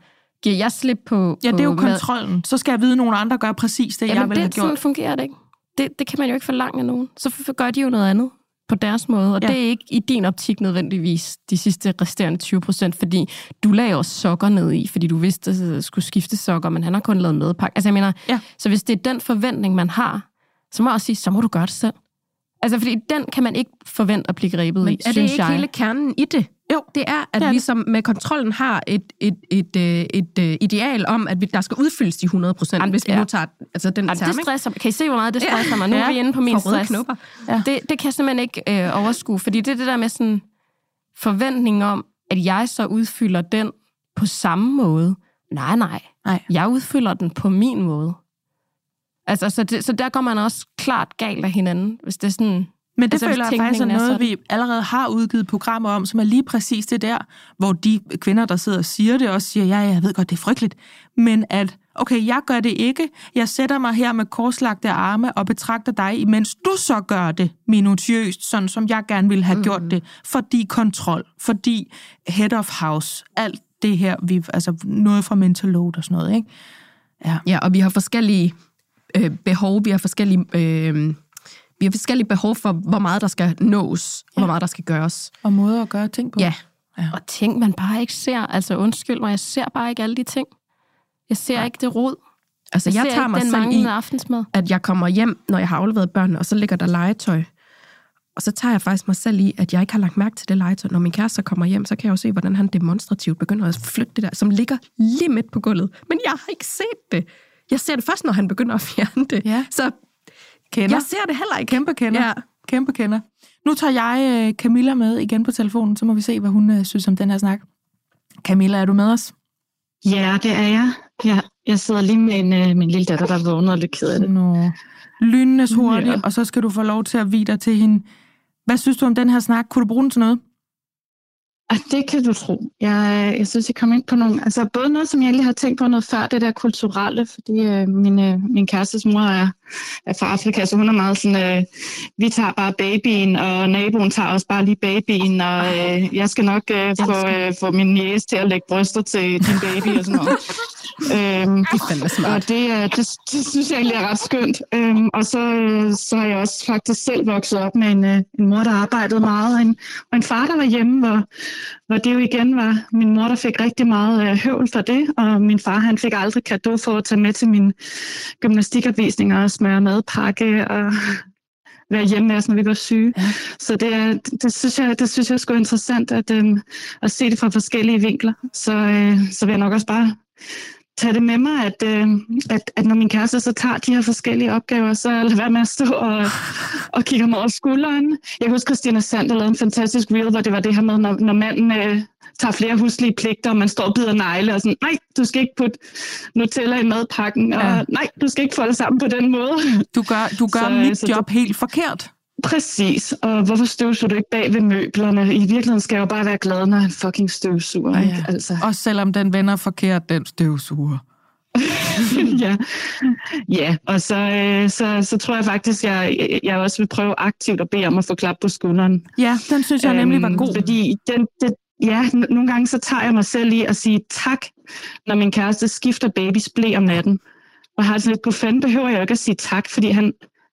giver jeg slip på... Ja, det er jo kontrollen. Så skal jeg vide, at nogle andre gør præcis det, jeg Jamen, vil have det, sådan gjort. fungerer det ikke. Det, det kan man jo ikke forlange af nogen. Så gør de jo noget andet på deres måde, og Ja. det er ikke i din optik nødvendigvis de sidste resterende 20 procent, fordi du lagde også sokker ned i, fordi du vidste, at der skulle skifte sokker, men han har kun lavet medpakke. Altså jeg mener, Ja. så hvis det er den forventning, man har, så må jeg også sige, så må du gøre det selv. Altså fordi den kan man ikke forvente at blive grebet Men i, er det ikke jeg. hele kernen i det? Jo. Det er, at Det er vi det. som med kontrollen har et, et, et, et, et, et ideal om, at vi, der skal udfyldes de 100 procent, hvis vi ja. nu tager altså den Jamen, term, det stresser Kan I se, hvor meget det Ja. stresser mig? Nu er Ja. vi inde på min stress. knopper. Ja. Det, det kan jeg simpelthen ikke øh, overskue, fordi det er det der med sådan forventning om, at jeg så udfylder den på samme måde. Nej, nej. Nej. Jeg udfylder den på min måde. Altså, så, det, så der går man også klart galt af hinanden, hvis det er sådan... Men det Altså, føler jeg faktisk er noget, vi allerede har udgivet programmer om, som er lige præcis det der, hvor de kvinder, der sidder og siger det, også siger, ja, jeg ved godt, det er frygteligt, men at, okay, jeg gør det ikke, jeg sætter mig her med korslagte arme og betragter dig, imens du så gør det minutiøst, sådan som jeg gerne ville have mm. gjort det, fordi kontrol, fordi head of house, alt det her, vi, altså noget fra mental load og sådan noget, ikke? Ja. Ja, og vi har forskellige øh, behov, vi har forskellige... Øh, vi har forskellige behov for, hvor meget der skal nås, og hvor meget der skal gøres. Og måder at gøre ting på. Ja, Og ting, man bare ikke ser. Altså, undskyld mig, jeg ser bare ikke alle de ting. Jeg ser Nej. ikke det rod. altså jeg, ser jeg tager ikke mig den selv i, manglende aftensmad. at jeg kommer hjem, når jeg har afleveret børnene, og så ligger der legetøj. Og så tager jeg faktisk mig selv i, at jeg ikke har lagt mærke til det legetøj. Når min kæreste kommer hjem, så kan jeg jo se, hvordan han demonstrativt begynder at flytte det der, som ligger lige midt på gulvet. Men jeg har ikke set det. Jeg ser det først, når han begynder at fjerne det. Ja. Så Kender. jeg ser det heller ikke. Kæmpe kender. Ja. Kæmpe kender. Nu tager jeg øh, Camilla med igen på telefonen, så må vi se, hvad hun øh, synes om den her snak. Camilla, er du med os? Ja, det er jeg. Jeg, jeg sidder lige med en, øh, min lille datter, der vågner og lidt ked af det. Nå. Lynende hurtigt, Ja. og så skal du få lov til at vide dig til hende. Hvad synes du om den her snak? Kunne du bruge den til noget? Det kan du tro. Jeg, jeg synes, jeg kom ind på nogle... Altså både noget, som jeg egentlig har tænkt på noget før, det der kulturelle, fordi øh, min, øh, min kærestes mor er, er fra Afrika, så hun er meget sådan, øh, vi tager bare babyen, og naboen tager også bare lige babyen, og øh, jeg skal nok øh, få, øh, få min næse til at lægge bryster til din baby og sådan noget. Øhm, Det er fandme smart. og det, er- det, det synes jeg egentlig er ret skønt. Øhm, og så, øh, så har jeg også faktisk selv vokset op med en, øh, en mor, der arbejdede meget, og en, og en far, der var hjemme, hvor, hvor det jo igen var min mor, der fik rigtig meget øh, høvl for det, og min far, han fik aldrig kado for at tage med til mine gymnastikopvisninger og smøre madpakke og være hjemme med os, når vi var syge. Ja. Så det, er, det, synes jeg, det synes jeg er sgu interessant at, øhm, at se det fra forskellige vinkler. Så, øh, så vil jeg nok også bare tage det med mig, at, øh, at, at når min kæreste så tager de her forskellige opgaver, så lad være med at stå og, og kigge ham over skulderen. Jeg kan huske, Christina Sander lavede en fantastisk reel, hvor det var det her med, når, når manden øh, tager flere huslige pligter, og man står og bider negle, og sådan, nej, du skal ikke putte Nutella i madpakken, og Ja. nej, du skal ikke folde sammen på den måde. Du gør, du gør Så, så, øh, mit så job helt forkert. Præcis, og hvorfor støvsuger du ikke bag ved møblerne? I virkeligheden skal jeg jo bare være glad, når han fucking støvsuger, Ja, ikke? Altså. Også selvom den vender forkert, den støvsuger. ja. ja, og så, øh, så, så tror jeg faktisk, jeg, jeg også vil prøve aktivt at bede om at få klap på skulderen. Ja, den synes jeg nemlig var Øhm, god. Fordi den, den, ja, nogle gange så tager jeg mig selv i at sige tak, når min kæreste skifter babys blæ om natten. Og har sådan lidt, på fanden behøver jeg jo ikke at sige tak, fordi han,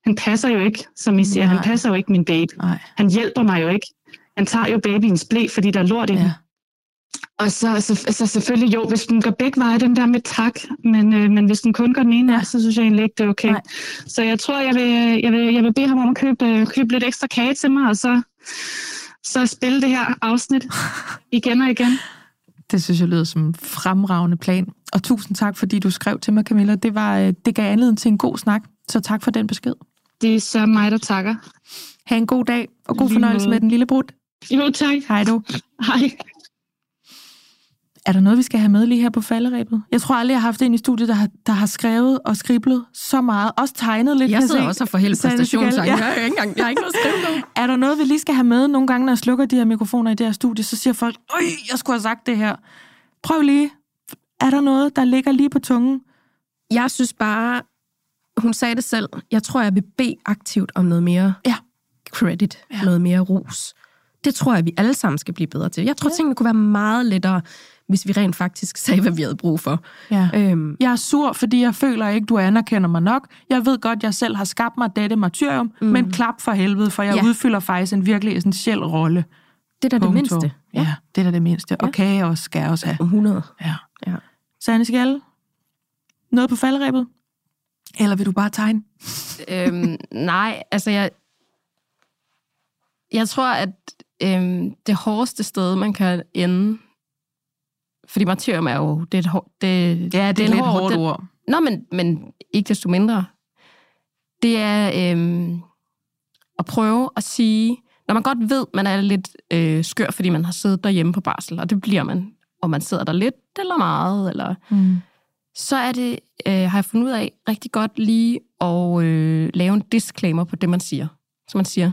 han passer jo ikke, som I siger, Nej. han passer jo ikke min baby. Nej, Han hjælper mig jo ikke. Han tager jo babyens blæ, fordi der er lort i den. ja. Og så, så, så selvfølgelig jo, hvis den går begge veje, den der med tak, men, øh, men hvis den kun går den ene vej, så synes jeg egentlig ikke, det er okay. Nej. Så jeg tror, jeg vil, jeg, vil, jeg vil bede ham om at købe, øh, købe lidt ekstra kage til mig, og så, så spille det her afsnit igen og igen. Det synes jeg lyder som en fremragende plan. Og tusind tak, fordi du skrev til mig, Camilla. Det, var, øh, det gav anledning til en god snak, så tak for den besked. Det er så mig, der takker. Ha' en god dag, og god Lige fornøjelse måde. med den lille brud. Jo, tak. Hej du. Hej. Er der noget, vi skal have med lige her på falderæbet? Jeg tror aldrig, jeg har haft en i studiet, der har, der har skrevet og skriblet så meget. Også tegnet lidt. Jeg kan sidder også og får præstationssangen. Schigal, Ja. Jeg, har ikke engang, jeg har ikke noget noget. Er der noget, vi lige skal have med nogle gange, når jeg slukker de her mikrofoner i det her studie, så siger folk, øj, jeg skulle have sagt det her. Prøv lige. Er der noget, der ligger lige på tungen? Jeg synes bare, hun sagde det selv. Jeg tror, jeg vil bede aktivt om noget mere Ja. credit, ja. noget mere ros. Det tror jeg, vi alle sammen skal blive bedre til. Jeg tror, ja. tingene kunne være meget lettere, hvis vi rent faktisk sagde, hvad vi havde brug for. Ja. Øhm, Jeg er sur, fordi jeg føler ikke, du anerkender mig nok. Jeg ved godt, jeg selv har skabt mig dette martyrium, mm. men klap for helvede, for jeg ja. Ja. udfylder faktisk en virkelig essentiel rolle. det er da det mindste. Ja, det er da det mindste. Og kage også skal jeg også have. 100. Ja. Ja. Sanne Skalle, noget på falderæbet? Eller vil du bare tegne? øhm, nej, altså jeg... Jeg tror, at øhm, det hårdeste sted, man kan ende... Fordi martyrium er jo... Det er et, hår, det, Ja, det er en lidt hård- hårdt det- ord. Nå, men, men ikke desto mindre. Det er øhm, at prøve at sige, når man godt ved, man er lidt øh, skør, fordi man har siddet derhjemme på barsel, og det bliver man, og man sidder der lidt eller meget, eller, Mm så er det, øh, har jeg fundet ud af, rigtig godt lige at øh, lave en disclaimer på det, man siger. Så man siger,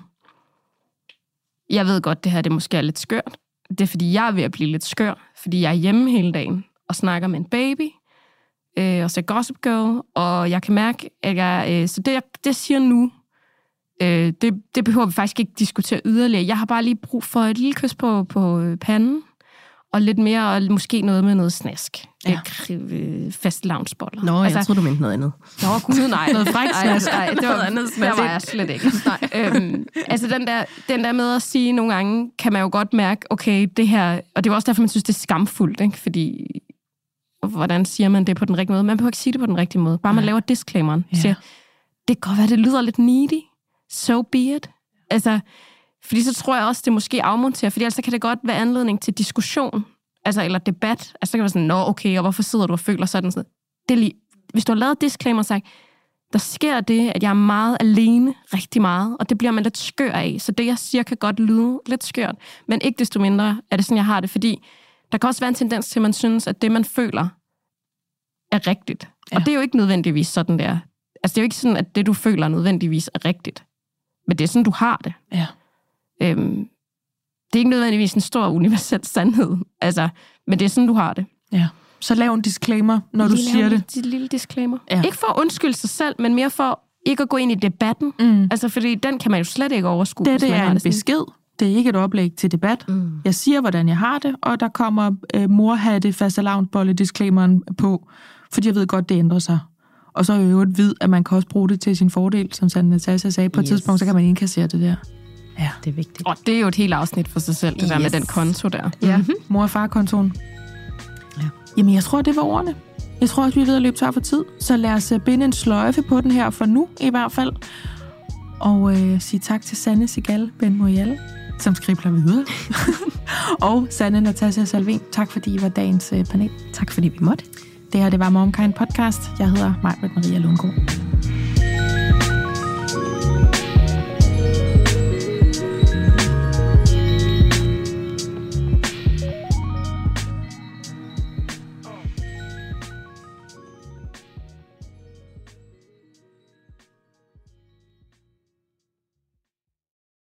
jeg ved godt, det her det måske er lidt skørt. Det er, fordi jeg er ved at blive lidt skør, fordi jeg er hjemme hele dagen og snakker med en baby, øh, og ser Gossip Girl, og jeg kan mærke, at jeg... Øh, så det, jeg, det jeg siger nu, øh, det, det behøver vi faktisk ikke diskutere yderligere. Jeg har bare lige brug for et lille kys på, på øh, panden, og lidt mere, og måske noget med noget snask. Ja. Øh, fast loungeboller. Nå, altså, jeg troede, du mente noget andet. Nå, gud, nej. Noget frækt nej, snask. nej, det var Noget andet. Der var jeg slet ikke. Nej, øhm, altså den der, den der med at sige nogle gange, kan man jo godt mærke, okay, det her... Og det er jo også derfor, man synes, det er skamfuldt, ikke? Fordi, hvordan siger man det på den rigtige måde? Man behøver ikke sige det på den rigtige måde. Bare man laver disclaimeren. Ja. Siger, det kan godt være, det lyder lidt needy. So be it. Altså, fordi så tror jeg også, det måske afmonterer, fordi ellers så kan det godt være anledning til diskussion, altså, eller debat. Altså, så kan det være sådan, nå, okay, og hvorfor sidder du og føler sådan? sådan. Det er lige, hvis du har lavet disclaimer og sagt, der sker det, at jeg er meget alene, rigtig meget, og det bliver man lidt skør af. Så det, jeg siger, kan godt lyde lidt skørt, men ikke desto mindre er det sådan, jeg har det, fordi der kan også være en tendens til, at man synes, at det, man føler, er rigtigt. Ja. Og det er jo ikke nødvendigvis sådan der. Altså, det er jo ikke sådan, at det, du føler, nødvendigvis er rigtigt. Men det er sådan, du har det. Ja. Øhm, det er ikke nødvendigvis en stor universel sandhed, altså, men det er sådan, du har det. ja. Så lav en disclaimer, når du Lige siger lave det. En lille disclaimer. Ja. Ikke for at undskylde sig selv, men mere for ikke at gå ind i debatten. Mm. Altså, fordi den kan man jo slet ikke overskue. Det, det er en sådan. besked. Det er ikke et oplæg til debat. Mm. Jeg siger, hvordan jeg har det, og der kommer øh, morhatte fastelavnsbolle disclaimeren på, fordi jeg ved godt, det ændrer sig. Og så er jeg jo et vid, at man kan også bruge det til sin fordel, som Sande Natasha sagde. På et Yes. tidspunkt, så kan man indkassere det der. Ja. Det er vigtigt. Og det er jo et helt afsnit for sig selv, det yes. der med den konto der. Ja. Mm-hmm. Mor- og farkontoen. Ja. Jamen, jeg tror, det var ordene. Jeg tror også, vi er ved at løbe tør for tid. Så lad os øh, binde en sløjfe på den her, for nu i hvert fald. Og øh, sige tak til Sanne Sigal Ben Morial, som skribler videre. og Sanne Natasha Salvin, tak fordi I var dagens øh, panel. Tak fordi vi måtte. Det her, det var Momkind Podcast. Jeg hedder Majbrit Maria Lundgaard.